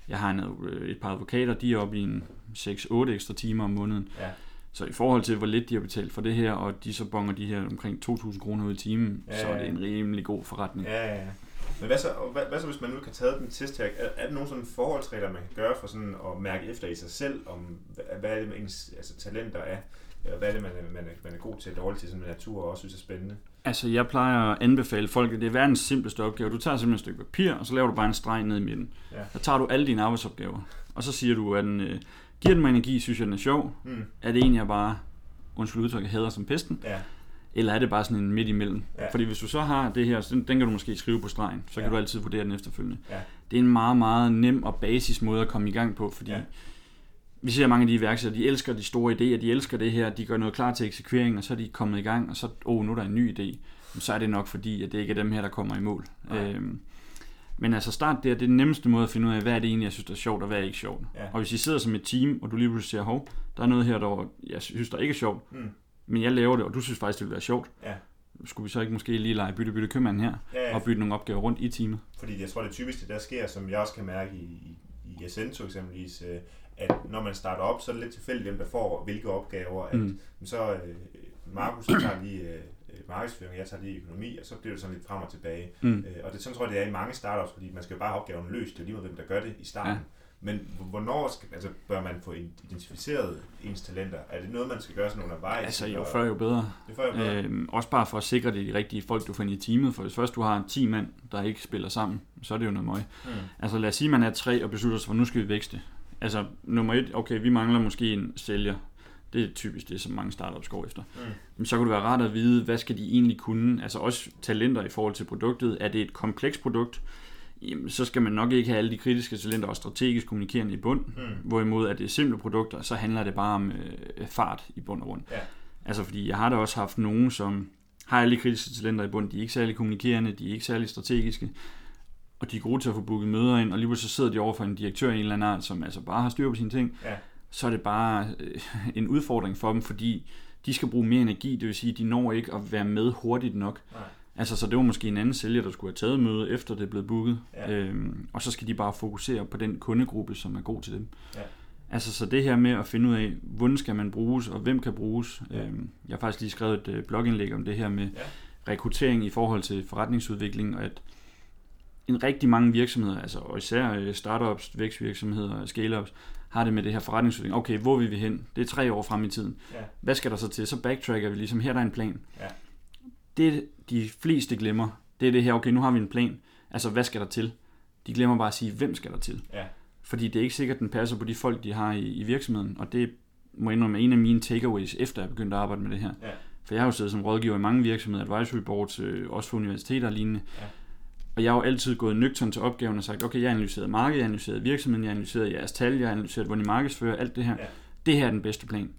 Jeg har en, øh, et par advokater, de er oppe i en 6-8 ekstra timer om måneden. Ja. Så i forhold til, hvor lidt de har betalt for det her, og de så bonger de her omkring 2.000 kroner ud i timen, Ja, så er ja. det en rimelig god forretning. Ja, ja, ja. Men hvad så, hvad, hvad så hvis man nu ikke har taget den test her? Er, er der nogle sådan forholdsregler, man kan gøre for sådan at mærke efter i sig selv, om hvad, er det, ens altså, talenter er? Hvad er det, man, er- man, er, man er god til og dårlig til, sådan med natur og også synes er spændende? Altså, jeg plejer at anbefale folk, at det er verdens simpleste opgave. Du tager simpelthen et stykke papir, og så laver du bare en streg ned i midten. Ja. Så tager du alle dine arbejdsopgaver, og så siger du, at den, øh, giver den mig energi, synes jeg, den er sjov. Hmm. Er det en, jeg bare, undskyld udtrykket, hader som pesten? Ja, Eller er det bare sådan en midt imellem? Ja. Fordi hvis du så har det her, så den, den kan du måske skrive på stregen, så kan Ja. du altid vurdere den efterfølgende. Ja. Det er en meget, meget nem og basis måde at komme i gang på, fordi Ja. Vi ser mange af de iværksættere, de elsker de store idéer, de elsker det her, de gør noget klar til eksekvering, og så er de kommet i gang, og så, åh, oh, nu er der en ny idé. Men så er det nok fordi, at det ikke er dem her, der kommer i mål. Nej. Øhm, men altså start der, det er den nemmeste måde at finde ud af, hvad er det egentlig, jeg synes, der er sjovt, og hvad er ikke sjovt. Ja. Og hvis I sidder som et team, og du lige pludselig siger, hov, der er noget her, der jeg synes, der ikke er sjovt, Hmm. men jeg laver det, og du synes faktisk, det vil være sjovt. Ja. Skulle vi så ikke måske lige lege bytte bytte købmand her, ja, ja. og bytte nogle opgaver rundt i teamet? Fordi jeg tror, det typiske, der sker, som jeg også kan mærke i, i, i Ascento eksempelvis, øh, at når man starter op, så er det lidt tilfældigt, hvem der får hvilke opgaver. At, Mm. Så øh, Markus tager lige øh, øh, markedsføring, og jeg tager lige økonomi, og så bliver det sådan lidt frem og tilbage. Mm. Øh, og det, sådan tror jeg, det er i mange startups, fordi man skal jo bare have opgaven løst. Det er lige meget, hvem der gør det i starten. Ja. Men hvornår skal, altså, bør man få identificeret ens talenter? Er det noget, man skal gøre sådan undervejs? Altså jo før jo bedre. Det får jeg bedre. Øhm, også bare for at sikre det de rigtige folk, du får ind i teamet. For hvis først du har 10 mand, der ikke spiller sammen, så er det jo noget møg. Mm. Altså lad os sige, at man er tre og beslutter sig for, nu skal vi vækste. Altså nummer et, okay, vi mangler måske en sælger. Det er typisk det, som mange startups går efter. Mm. Men så kunne det være rart at vide, hvad skal de egentlig kunne? Altså også talenter i forhold til produktet. Er det et komplekst produkt? Jamen, så skal man nok ikke have alle de kritiske talenter og strategisk kommunikerende i bund. Mm. Hvorimod at det er simple produkter, så handler det bare om øh, fart i bund og grund. Ja. Altså fordi jeg har da også haft nogen, som har alle de kritiske talenter i bund. De er ikke særlig kommunikerende, de er ikke særlig strategiske. Og de er gode til at få booket møder ind, og lige så sidder de over for en direktør i en eller anden art, som altså bare har styr på sine ting. Ja. Så er det bare øh, en udfordring for dem, fordi de skal bruge mere energi, det vil sige, at de når ikke at være med hurtigt nok. Nej. Altså, så det var måske en anden sælger, der skulle have taget møde, efter det er blevet booket. Ja. Øhm, og så skal de bare fokusere på den kundegruppe, som er god til dem. Ja. Altså, så det her med at finde ud af, hvordan skal man bruges, og hvem kan bruges. Ja. Øhm, jeg har faktisk lige skrevet et øh, blogindlæg om det her med Ja. rekruttering i forhold til forretningsudvikling, og at en rigtig mange virksomheder, altså og især øh, startups, vækstvirksomheder, scale-ups, har det med det her forretningsudvikling. Okay, hvor vil vi hen? Det er tre år frem i tiden. Ja. Hvad skal der så til? Så backtracker vi ligesom, her er der en plan. Ja. Det de fleste glemmer, det er det her, okay, nu har vi en plan. Altså, hvad skal der til? De glemmer bare at sige, hvem skal der til? Ja. Fordi det er ikke sikkert, at den passer på de folk, de har i, i virksomheden. Og det må indrømme er en af mine takeaways, efter jeg begyndte at arbejde med det her. Ja. For jeg har jo siddet som rådgiver i mange virksomheder, advisory boards, øh, også for universiteter og lignende. Ja. Og jeg har jo altid gået nøgtern til opgaven og sagt, okay, jeg har analyseret markedet, jeg har analyseret virksomheden, jeg har analyseret jeres tal, jeg har analyseret, hvordan I markedsfører, alt det her. Ja. Det her er den bedste plan.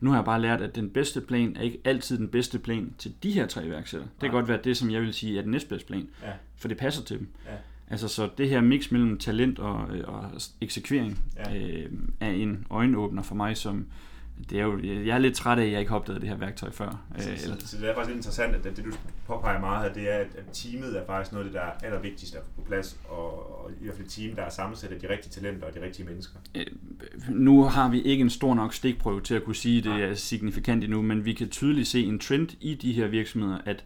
Nu har jeg bare lært, at den bedste plan er ikke altid den bedste plan til de her tre iværksættere. Det kan godt være det, som jeg vil sige er den næstbedste plan, Ja. for det passer til dem. Ja. Altså, så det her mix mellem talent og, øh, og eksekvering Ja. øh, er en øjenåbner for mig, som det er jo, jeg er lidt træt af, at jeg ikke har opdaget det her værktøj før. Så, Øh, så, eller, så det er faktisk lidt interessant, at det, du påpeger meget her, det er, at, teamet er faktisk noget af det, der er allervigtigst at få på plads, og, og i hvert fald et team, der er sammensat af de rigtige talenter og de rigtige mennesker. nu har vi ikke en stor nok stikprøve til at kunne sige, at det Nej. er signifikant endnu, men vi kan tydeligt se en trend i de her virksomheder, at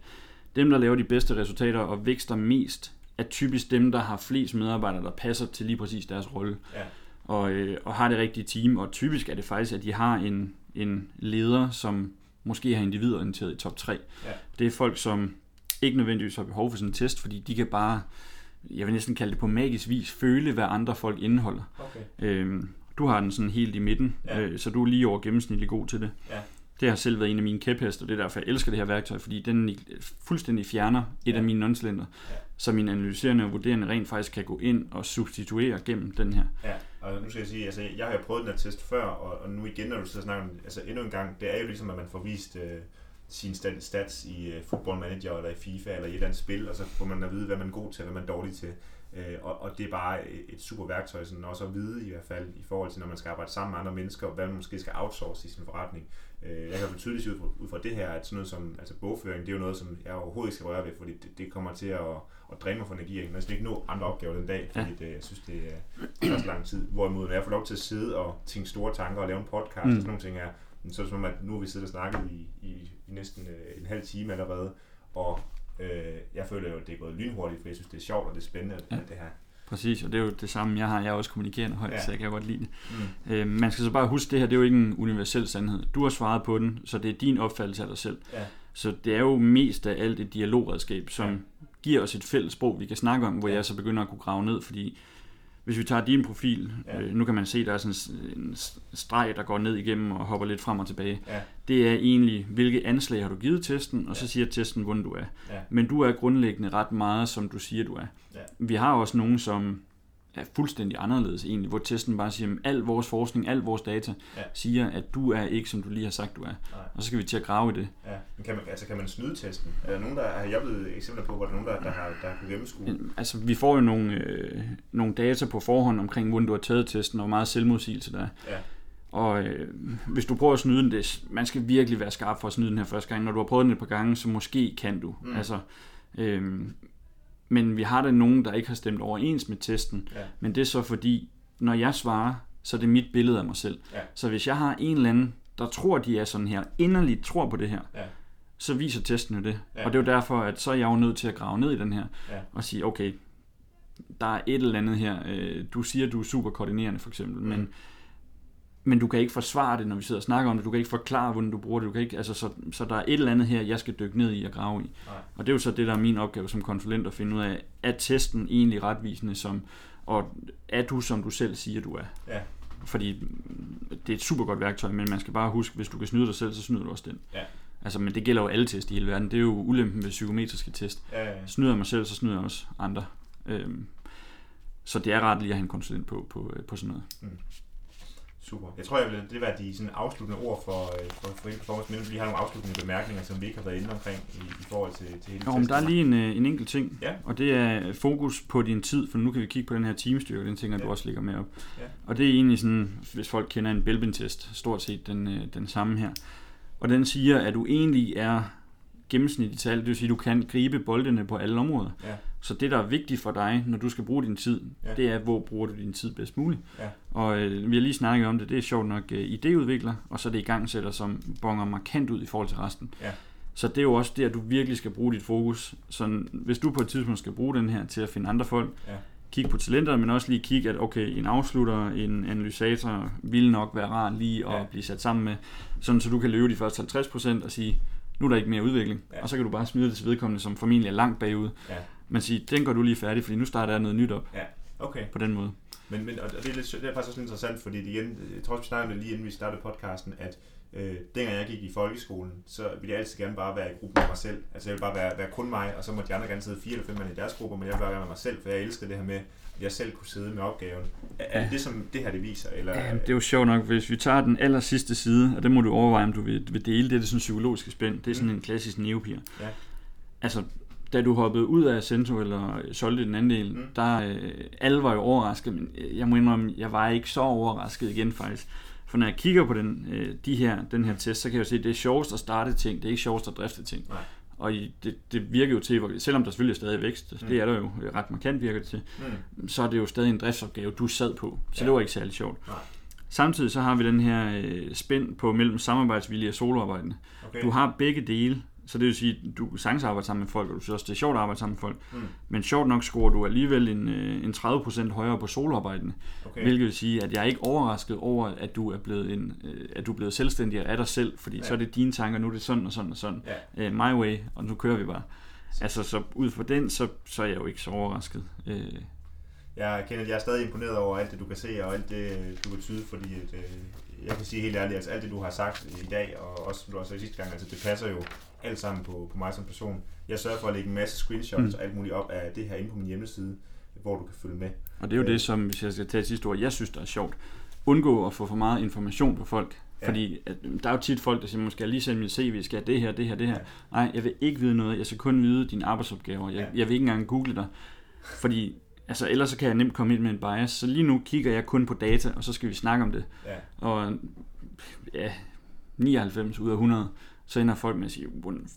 dem, der laver de bedste resultater og vækster mest, er typisk dem, der har flest medarbejdere, der passer til lige præcis deres rolle. Ja. Og, øh, og har det rigtige team, og typisk er det faktisk, at de har en, en leder, som måske har individorienteret i top 3. Ja. Det er folk, som ikke nødvendigvis har behov for sådan en test, fordi de kan bare, jeg vil næsten kalde det på magisk vis, føle, hvad andre folk indeholder. Okay. Øhm, du har den sådan helt i midten, Ja. øh, så du er lige over gennemsnitlig god til det. Ja. Det har selv været en af mine kæphester, og det er derfor, jeg elsker det her værktøj, fordi den i- fuldstændig fjerner et Ja. af mine nontalenter, Ja. så min analyserende og vurderende rent faktisk kan gå ind og substituere gennem den her. Ja, og nu skal jeg sige, altså jeg har prøvet den her test før, og, og nu igen, når du sidder og snakker om, altså endnu en gang, det er jo ligesom, at man får vist øh, sine stat- stats i øh, Football Manager, eller i FIFA, eller i et eller andet spil, og så får man at vide, hvad man er god til, hvad man er dårlig til. Øh, og, og det er bare et super værktøj, sådan også at vide i hvert fald, i forhold til, når man skal arbejde sammen med andre mennesker, hvad man måske skal outsource i sin forretning. Øh, jeg kan jo tydeligt ud fra, ud fra det her, at sådan noget som altså bogføring, det er jo noget, som jeg overhovedet ikke skal røre ved, fordi det, det kommer til at, at dræne mig for energi. Jeg kan ikke nå andre opgaver den dag, fordi det, jeg synes, det er så lang tid. Hvorimod, når jeg får lov til at sidde og tænke store tanker og lave en podcast mm. og sådan nogle ting, er, så er det som at nu har vi siddet og snakket i, i, i næsten øh, en halv time allerede, og øh, jeg føler jo, at det er gået lynhurtigt, for jeg synes, det er sjovt og det er spændende, ja. det her. Præcis, og det er jo det samme, jeg har. Jeg er også kommunikerende højt, ja. så jeg kan godt lide det. Mm. Øh, man skal så bare huske, det her det er jo ikke en universel sandhed. Du har svaret på den, så det er din opfattelse af dig selv. Ja. Så det er jo mest af alt et dialogredskab, som ja. giver os et fælles sprog, vi kan snakke om, hvor ja. jeg så begynder at kunne grave ned, fordi hvis vi tager din profil, ja. øh, nu kan man se, der er sådan en streg, der går ned igennem og hopper lidt frem og tilbage. Ja. Det er egentlig, hvilke anslag har du givet testen, og ja. så siger testen, hvordan du er. Ja. Men du er grundlæggende ret meget, som du siger, du er. Ja. Vi har også nogen, som er fuldstændig anderledes egentlig, hvor testen bare siger, at al vores forskning, al vores data ja. siger, at du er ikke, som du lige har sagt, du er. Nej. Og så skal vi til at grave i det. Ja. Men kan man, altså, kan man snyde testen? Er der nogen, der har jeg blevet eksempler på, hvor der er nogen, der, der har, der har kunnet gennemskue? Altså, vi får jo nogle, øh, nogle data på forhånd omkring, hvordan du har taget testen, og hvor meget selvmodsigelse der er. Ja. Og øh, hvis du prøver at snyde den, det, man skal virkelig være skarp for at snyde den her første gang. Når du har prøvet den et par gange, så måske kan du. Mm. Altså, øh, men vi har da nogen, der ikke har stemt overens med testen. Ja. Men det er så fordi, når jeg svarer, så er det mit billede af mig selv. Ja. Så hvis jeg har en eller anden, der tror, de er sådan her, inderligt tror på det her, ja. så viser testen jo det. Ja. Og det er jo derfor, at så er jeg jo nødt til at grave ned i den her, ja. og sige, okay, der er et eller andet her. Øh, du siger, du er super koordinerende for eksempel, mm. men men du kan ikke forsvare det, når vi sidder og snakker om det. Du kan ikke forklare, hvordan du bruger det. Du kan ikke, altså, så, så der er et eller andet her, jeg skal dykke ned i og grave i. Nej. Og det er jo så det, der er min opgave som konsulent at finde ud af, er testen egentlig retvisende, som, og er du, som du selv siger, du er? Ja. Fordi det er et super godt værktøj, men man skal bare huske, hvis du kan snyde dig selv, så snyder du også den. Ja. Altså, men det gælder jo alle test i hele verden. Det er jo ulempen ved psykometriske test. Ja, ja, ja. Snyder jeg mig selv, så snyder jeg også andre. Øhm, så det er ret lige at have en konsulent på, på, på sådan noget. Mm. Super. Jeg tror, jeg vil, det være de sådan afsluttende ord for, øh, for, for hele performance, men vi har nogle afsluttende bemærkninger, som vi ikke har været inde omkring i, i forhold til, til hele Jo, men der er lige en, øh, en enkelt ting, ja. og det er fokus på din tid, for nu kan vi kigge på den her teamstyrke, den ting, at ja. du også ligger med op. Ja. Og det er egentlig sådan, hvis folk kender en Belbin-test, stort set den, øh, den samme her. Og den siger, at du egentlig er gennemsnitligt tal, det vil sige, at du kan gribe boldene på alle områder. Ja. Så det, der er vigtigt for dig, når du skal bruge din tid, ja. det er, hvor bruger du din tid bedst muligt. Ja. Og øh, vi har lige snakket om det, det er sjovt nok øh, idéudvikler, og så er det igangsætter, som bonger markant ud i forhold til resten. Ja. Så det er jo også der, du virkelig skal bruge dit fokus. Så hvis du på et tidspunkt skal bruge den her til at finde andre folk, ja. kigge på talenter, men også lige kigge, at okay, en afslutter, en analysator vil nok være rar lige at ja. blive sat sammen med, sådan så du kan løbe de første 50% og sige, nu er der ikke mere udvikling, ja. og så kan du bare smide det til vedkommende, som formentlig er langt bagud. Ja. Men sige, den går du lige færdig, fordi nu starter jeg noget nyt op. Ja, okay. På den måde. Men, men og det, er lidt, det er faktisk også interessant, fordi det igen, jeg tror, vi snakkede lige inden vi startede podcasten, at øh, dengang jeg gik i folkeskolen, så ville jeg altid gerne bare være i gruppe med mig selv. Altså jeg ville bare være, være kun mig, og så måtte de andre gerne sidde fire eller fem mand i deres grupper, men jeg ville bare være med mig selv, for jeg elskede det her med, jeg selv kunne sidde med opgaven. Er det det, som det her det viser? Eller? Ja, det er jo sjovt nok, hvis vi tager den aller sidste side, og det må du overveje, om du vil, vil dele, det er det sådan psykologiske spænd. Det er sådan mm. en klassisk neopier. Ja. Altså, da du hoppede ud af Cento eller solgte den anden del, mm. der øh, alle var jo overrasket, men jeg må indrømme, jeg var ikke så overrasket igen faktisk. For når jeg kigger på den, øh, de her, den her test, så kan jeg jo se, at det er sjovest at starte ting, det er ikke sjovest at drifte ting. Nej. Og det, det virker jo til, selvom der selvfølgelig er stadig vækst, mm. det er der jo ret markant virker det til, mm. så er det jo stadig en driftsopgave, du sad på. Så ja. det var ikke særlig sjovt. Nej. Samtidig så har vi den her øh, spænd på mellem samarbejdsvilje og soloarbejdende. Okay. Du har begge dele, så det vil sige, at du kan sagtens arbejde sammen med folk, og du synes også, det er sjovt at arbejde sammen med folk. Mm. Men sjovt nok scorer du alligevel en, øh, en 30% højere på soloarbejdende. Okay. Hvilket vil sige, at jeg er ikke overrasket over, at du er blevet, en, øh, at du er blevet selvstændig af dig selv, fordi ja. så er det dine tanker, nu er det sådan og sådan og sådan. Ja. Uh, my way, og nu kører vi bare. Altså, så ud fra den, så, så er jeg jo ikke så overrasket. Uh, jeg kender, jeg er stadig imponeret over alt det, du kan se, og alt det, du kan tyde, fordi at, jeg kan sige helt ærligt, altså alt det, du har sagt i dag, og også som du også sagde sidste gang, altså det passer jo alt sammen på, på mig som person. Jeg sørger for at lægge en masse screenshots mm. og alt muligt op af det her inde på min hjemmeside, hvor du kan følge med. Og det er jo øh. det, som, hvis jeg skal tage sidste ord, jeg synes, der er sjovt. Undgå at få for meget information på folk. Ja. Fordi at, der er jo tit folk, der siger, måske jeg lige sende min CV, skal jeg det her, det her, det her. Ja. Nej, jeg vil ikke vide noget, jeg skal kun vide dine arbejdsopgaver. Jeg, ja. jeg vil ikke engang google dig. Fordi Altså, ellers så kan jeg nemt komme ind med en bias. Så lige nu kigger jeg kun på data, og så skal vi snakke om det. Ja. Og ja, 99 ud af 100, så ender folk med at sige, hvordan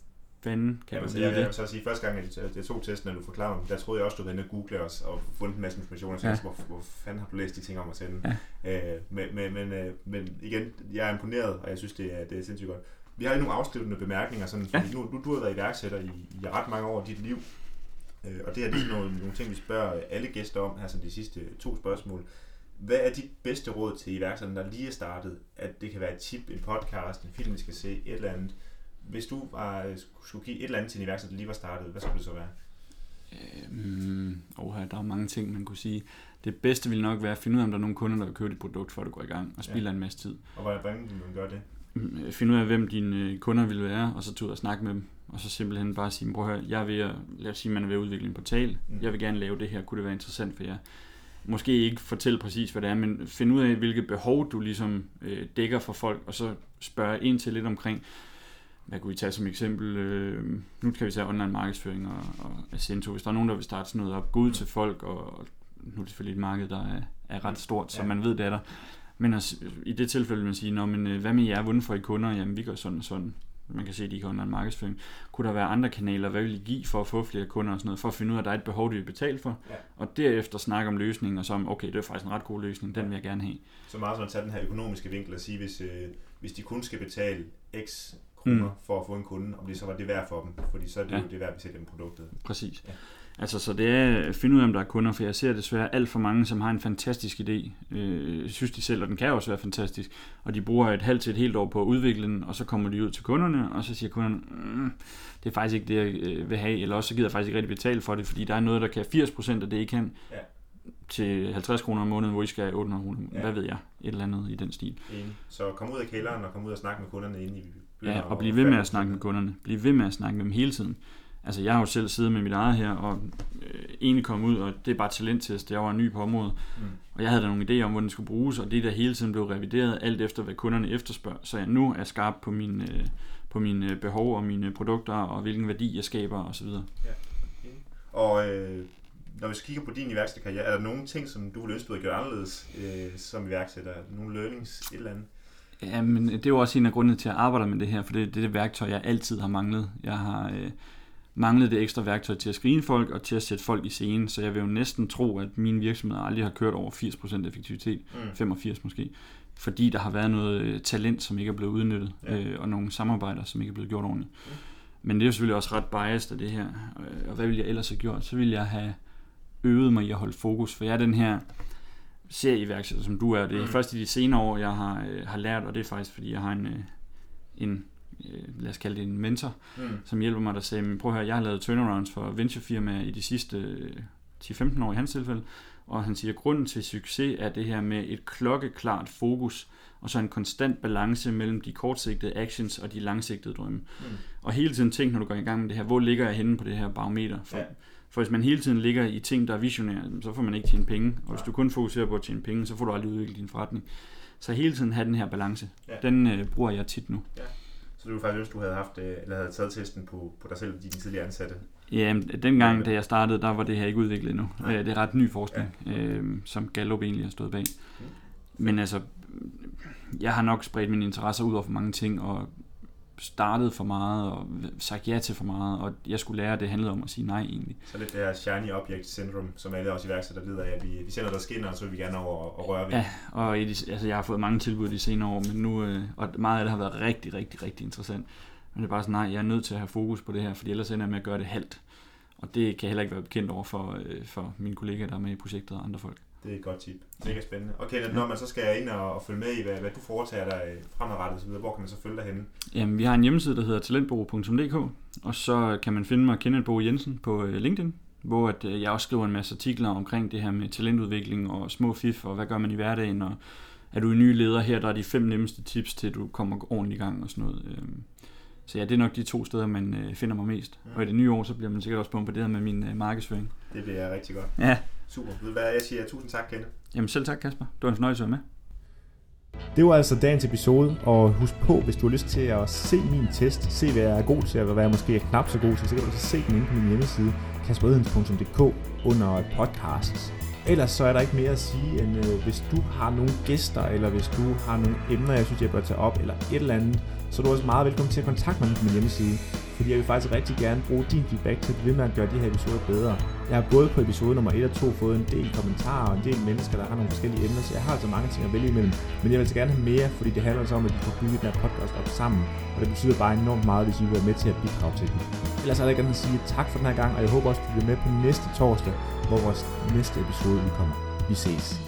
fanden kan du altså, vide jeg, jeg, det? vil så sige, første gang, jeg, jeg tog testen, når du forklarede mig, der troede jeg også, du havde google os og fundet en masse information, og så Ja. hvor, hvor fanden har du læst de ting om at sende? Ja. Øh, men, men, men, øh, men igen, jeg er imponeret, og jeg synes, det er, det er sindssygt godt. Vi har lige nogle afsluttende bemærkninger, sådan, fordi Ja. nu, nu du har været iværksætter i, i ret mange år af dit liv, øh, og det her det er sådan nogle, nogle ting, vi spørger alle gæster om her som de sidste to spørgsmål. Hvad er dit bedste råd til iværksætteren, der lige er startet? At det kan være et tip, en podcast, en film, vi skal se, et eller andet. Hvis du var, skulle give et eller andet til en iværksætter, der lige var startet, hvad skulle det så være? Mm, oh, der er mange ting, man kunne sige. Det bedste ville nok være at finde ud af, om der er nogle kunder, der vil købe dit produkt, før du går i gang, og spilder ja. en masse tid. Og hvordan, vil man gøre det? Mm, Finde ud af, hvem dine øh, kunder vil være, og så tage ud og snakke med dem. Og så simpelthen bare sige, prøv at høre, jeg er ved at, lad os sige, man er ved at udvikle en portal. Mm. Jeg vil gerne lave det her, kunne det være interessant for jer? Måske ikke fortælle præcis, hvad det er, men finde ud af, hvilke behov du ligesom øh, dækker for folk, og så spørge ind til lidt omkring, hvad kunne vi tage som eksempel? Øh, nu kan vi tage online markedsføring og, og Ascento. Hvis der er nogen, der vil starte sådan noget op, gå ud til folk, og, og nu er det selvfølgelig et marked, der er, er ret stort, så Ja. man ved, det er der. Men altså, i det tilfælde vil man sige, Nå, men, øh, hvad med jer, hvordan får I kunder? Jamen, vi gør sådan og sådan. Man kan se, at de kan online markedsføring. Kunne der være andre kanaler? Hvad vil I give for at få flere kunder og sådan noget? For at finde ud af, at der er et behov, de vil betale for. Ja. Og derefter snakke om løsningen, og så om, okay, det er faktisk en ret god løsning, den vil jeg gerne have. Så meget som at tage den her økonomiske vinkel og sige, hvis, øh, hvis de kun skal betale x kroner Mm. mm. for at få en kunde, om det så var det værd for dem, fordi så er det Ja. ja. jo det værd, vi sælger dem produktet. Præcis. Ja. Altså, så det er at finde ud af, om der er kunder, for jeg ser desværre alt for mange, som har en fantastisk idé. Øh, synes de selv, og den kan også være fantastisk. Og de bruger et halvt til et helt år på at udvikle den, og så kommer de ud til kunderne, og så siger kunderne, mm, det er faktisk ikke det, jeg øh, vil have, eller også så gider jeg faktisk ikke rigtig betale for det, fordi der er noget, der kan 80% af det, I kan, Ja. til 50 kroner om måneden, hvor I skal have 800 kroner. Ja. Hvad ved jeg? Et eller andet i den stil. Enig. Så kom ud af kælderen og kom ud og snakke med kunderne inde i byen. Ja, og blive ved med at snakke med kunderne. Blive ved med at snakke med dem hele tiden. Altså, jeg har jo selv siddet med mit eget her, og øh, egentlig kom ud, og det er bare talenttest. Jeg var ny på området, Mm. og jeg havde da nogle idéer om, hvordan det skulle bruges, og det der hele tiden blev revideret, alt efter hvad kunderne efterspørger. Så jeg nu er skarp på mine, øh, på mine behov og mine produkter, og hvilken værdi jeg skaber osv. Og øh, når vi så kigger på din iværksætterkarriere, er der nogle ting, som du ville ønske, du havde gjort anderledes øh, som iværksætter? Nogle learnings, et eller andet? Ja, men det er jo også en af grundene til at arbejde med det her, for det, det er det værktøj, jeg altid har manglet. Jeg har øh, manglet det ekstra værktøj til at screene folk og til at sætte folk i scene, så jeg vil jo næsten tro, at mine virksomheder aldrig har kørt over 80% effektivitet, Mm. 85 måske, fordi der har været noget øh, talent, som ikke er blevet udnyttet, Ja. øh, og nogle samarbejder, som ikke er blevet gjort ordentligt. Mm. Men det er jo selvfølgelig også ret biased af det her, Øh, og hvad ville jeg ellers have gjort? Så ville jeg have øvet mig i at holde fokus, for jeg er den her serieværksætter, som du er. Det er Mm. først i de senere år, jeg har, øh, har lært, og det er faktisk, fordi jeg har en, en lad os kalde det en mentor, Mm. som hjælper mig, der sagde, "Men prøv at høre, jeg har lavet turnarounds for venturefirmaer i de sidste øh, 10-15 år i hans tilfælde, og han siger, at grunden til succes er det her med et klokkeklart fokus, og så en konstant balance mellem de kortsigtede actions og de langsigtede drømme. Mm. Og hele tiden tænk, når du går i gang med det her, hvor ligger jeg henne på det her barometer? For, Ja. for hvis man hele tiden ligger i ting, der er visionære, så får man ikke tjene penge. Og hvis du kun fokuserer på at tjene penge, så får du aldrig udviklet din forretning. Så hele tiden have den her balance. Ja. Den øh, bruger jeg tit nu. Så du ville faktisk ønske, du havde haft, øh, eller havde taget testen på, på dig selv og dine tidligere ansatte. Ja, dengang, da jeg startede, der var det her ikke udviklet endnu. Nej. Øh, Det er ret ny forskning, øh, som Gallup egentlig har stået bag. Mm. Men altså, jeg har nok spredt mine interesser ud over for mange ting, og startet for meget, og sagt ja til for meget, og jeg skulle lære, at det handlede om at sige nej egentlig. Så lidt det her shiny object syndrome, som alle også iværksætter lider af, at vi, vi sender der skinner, og så vil vi gerne over og, og røre ved. Ja, og i de, altså, jeg har fået mange tilbud de senere år, men nu, øh, og meget af det har været rigtig, rigtig, rigtig interessant. Men det er bare sådan, nej, jeg er nødt til at have fokus på det her, fordi ellers ender jeg med at gøre det halvt. Og det kan jeg heller ikke være bekendt over for, øh, for mine kollegaer, der er med i projektet og andre folk. Det er et godt tip. Mega spændende. Okay, når man så skal ind og, og følge med i, hvad, hvad du foretager dig øh, fremadrettet osv., hvor kan man så følge dig henne? Jamen, vi har en hjemmeside, der hedder talentbo.dk, og så kan man finde mig Kenneth Bo Jensen på øh, LinkedIn, hvor at, øh, jeg også skriver en masse artikler omkring det her med talentudvikling og små fif, og hvad gør man i hverdagen, og er du en ny leder her, der er de fem nemmeste tips til, at du kommer ordentligt i gang og sådan noget. Øhm, Så ja, det er nok de to steder, man finder mig mest. Og i det nye år, så bliver man sikkert også bombarderet med min markedsføring. Det bliver rigtig godt. Ja, Super. Ved hvad, jeg siger tusind tak, Kenneth. jamen selv tak Kasper. Det var en fornøjelse at være med. Det var altså dagens episode, og husk på, hvis du har lyst til at se min test, se hvad jeg er god til, og hvad jeg måske er knap så god til, så kan du så se den inde på min hjemmeside, kasperedhens.dk under podcast. Ellers så er der ikke mere at sige, end øh, hvis du har nogle gæster, eller hvis du har nogle emner, jeg synes, jeg bør tage op, eller et eller andet, så er du også meget velkommen til at kontakte mig på min hjemmeside. Fordi jeg vil faktisk rigtig gerne bruge din feedback til at blive med at gøre de her episoder bedre. Jeg har både på episode nummer 1 og 2 fået en del kommentarer og en del mennesker, der har nogle forskellige emner, så jeg har altså mange ting at vælge imellem. Men jeg vil så gerne have mere, fordi det handler altså om, at vi får bygget den her podcast op sammen. Og det betyder bare enormt meget, hvis I vil være med til at bidrage til den. Ellers er jeg gerne at sige tak for den her gang, og jeg håber også, at du bliver med på næste torsdag, hvor vores næste episode udkommer. Vi ses.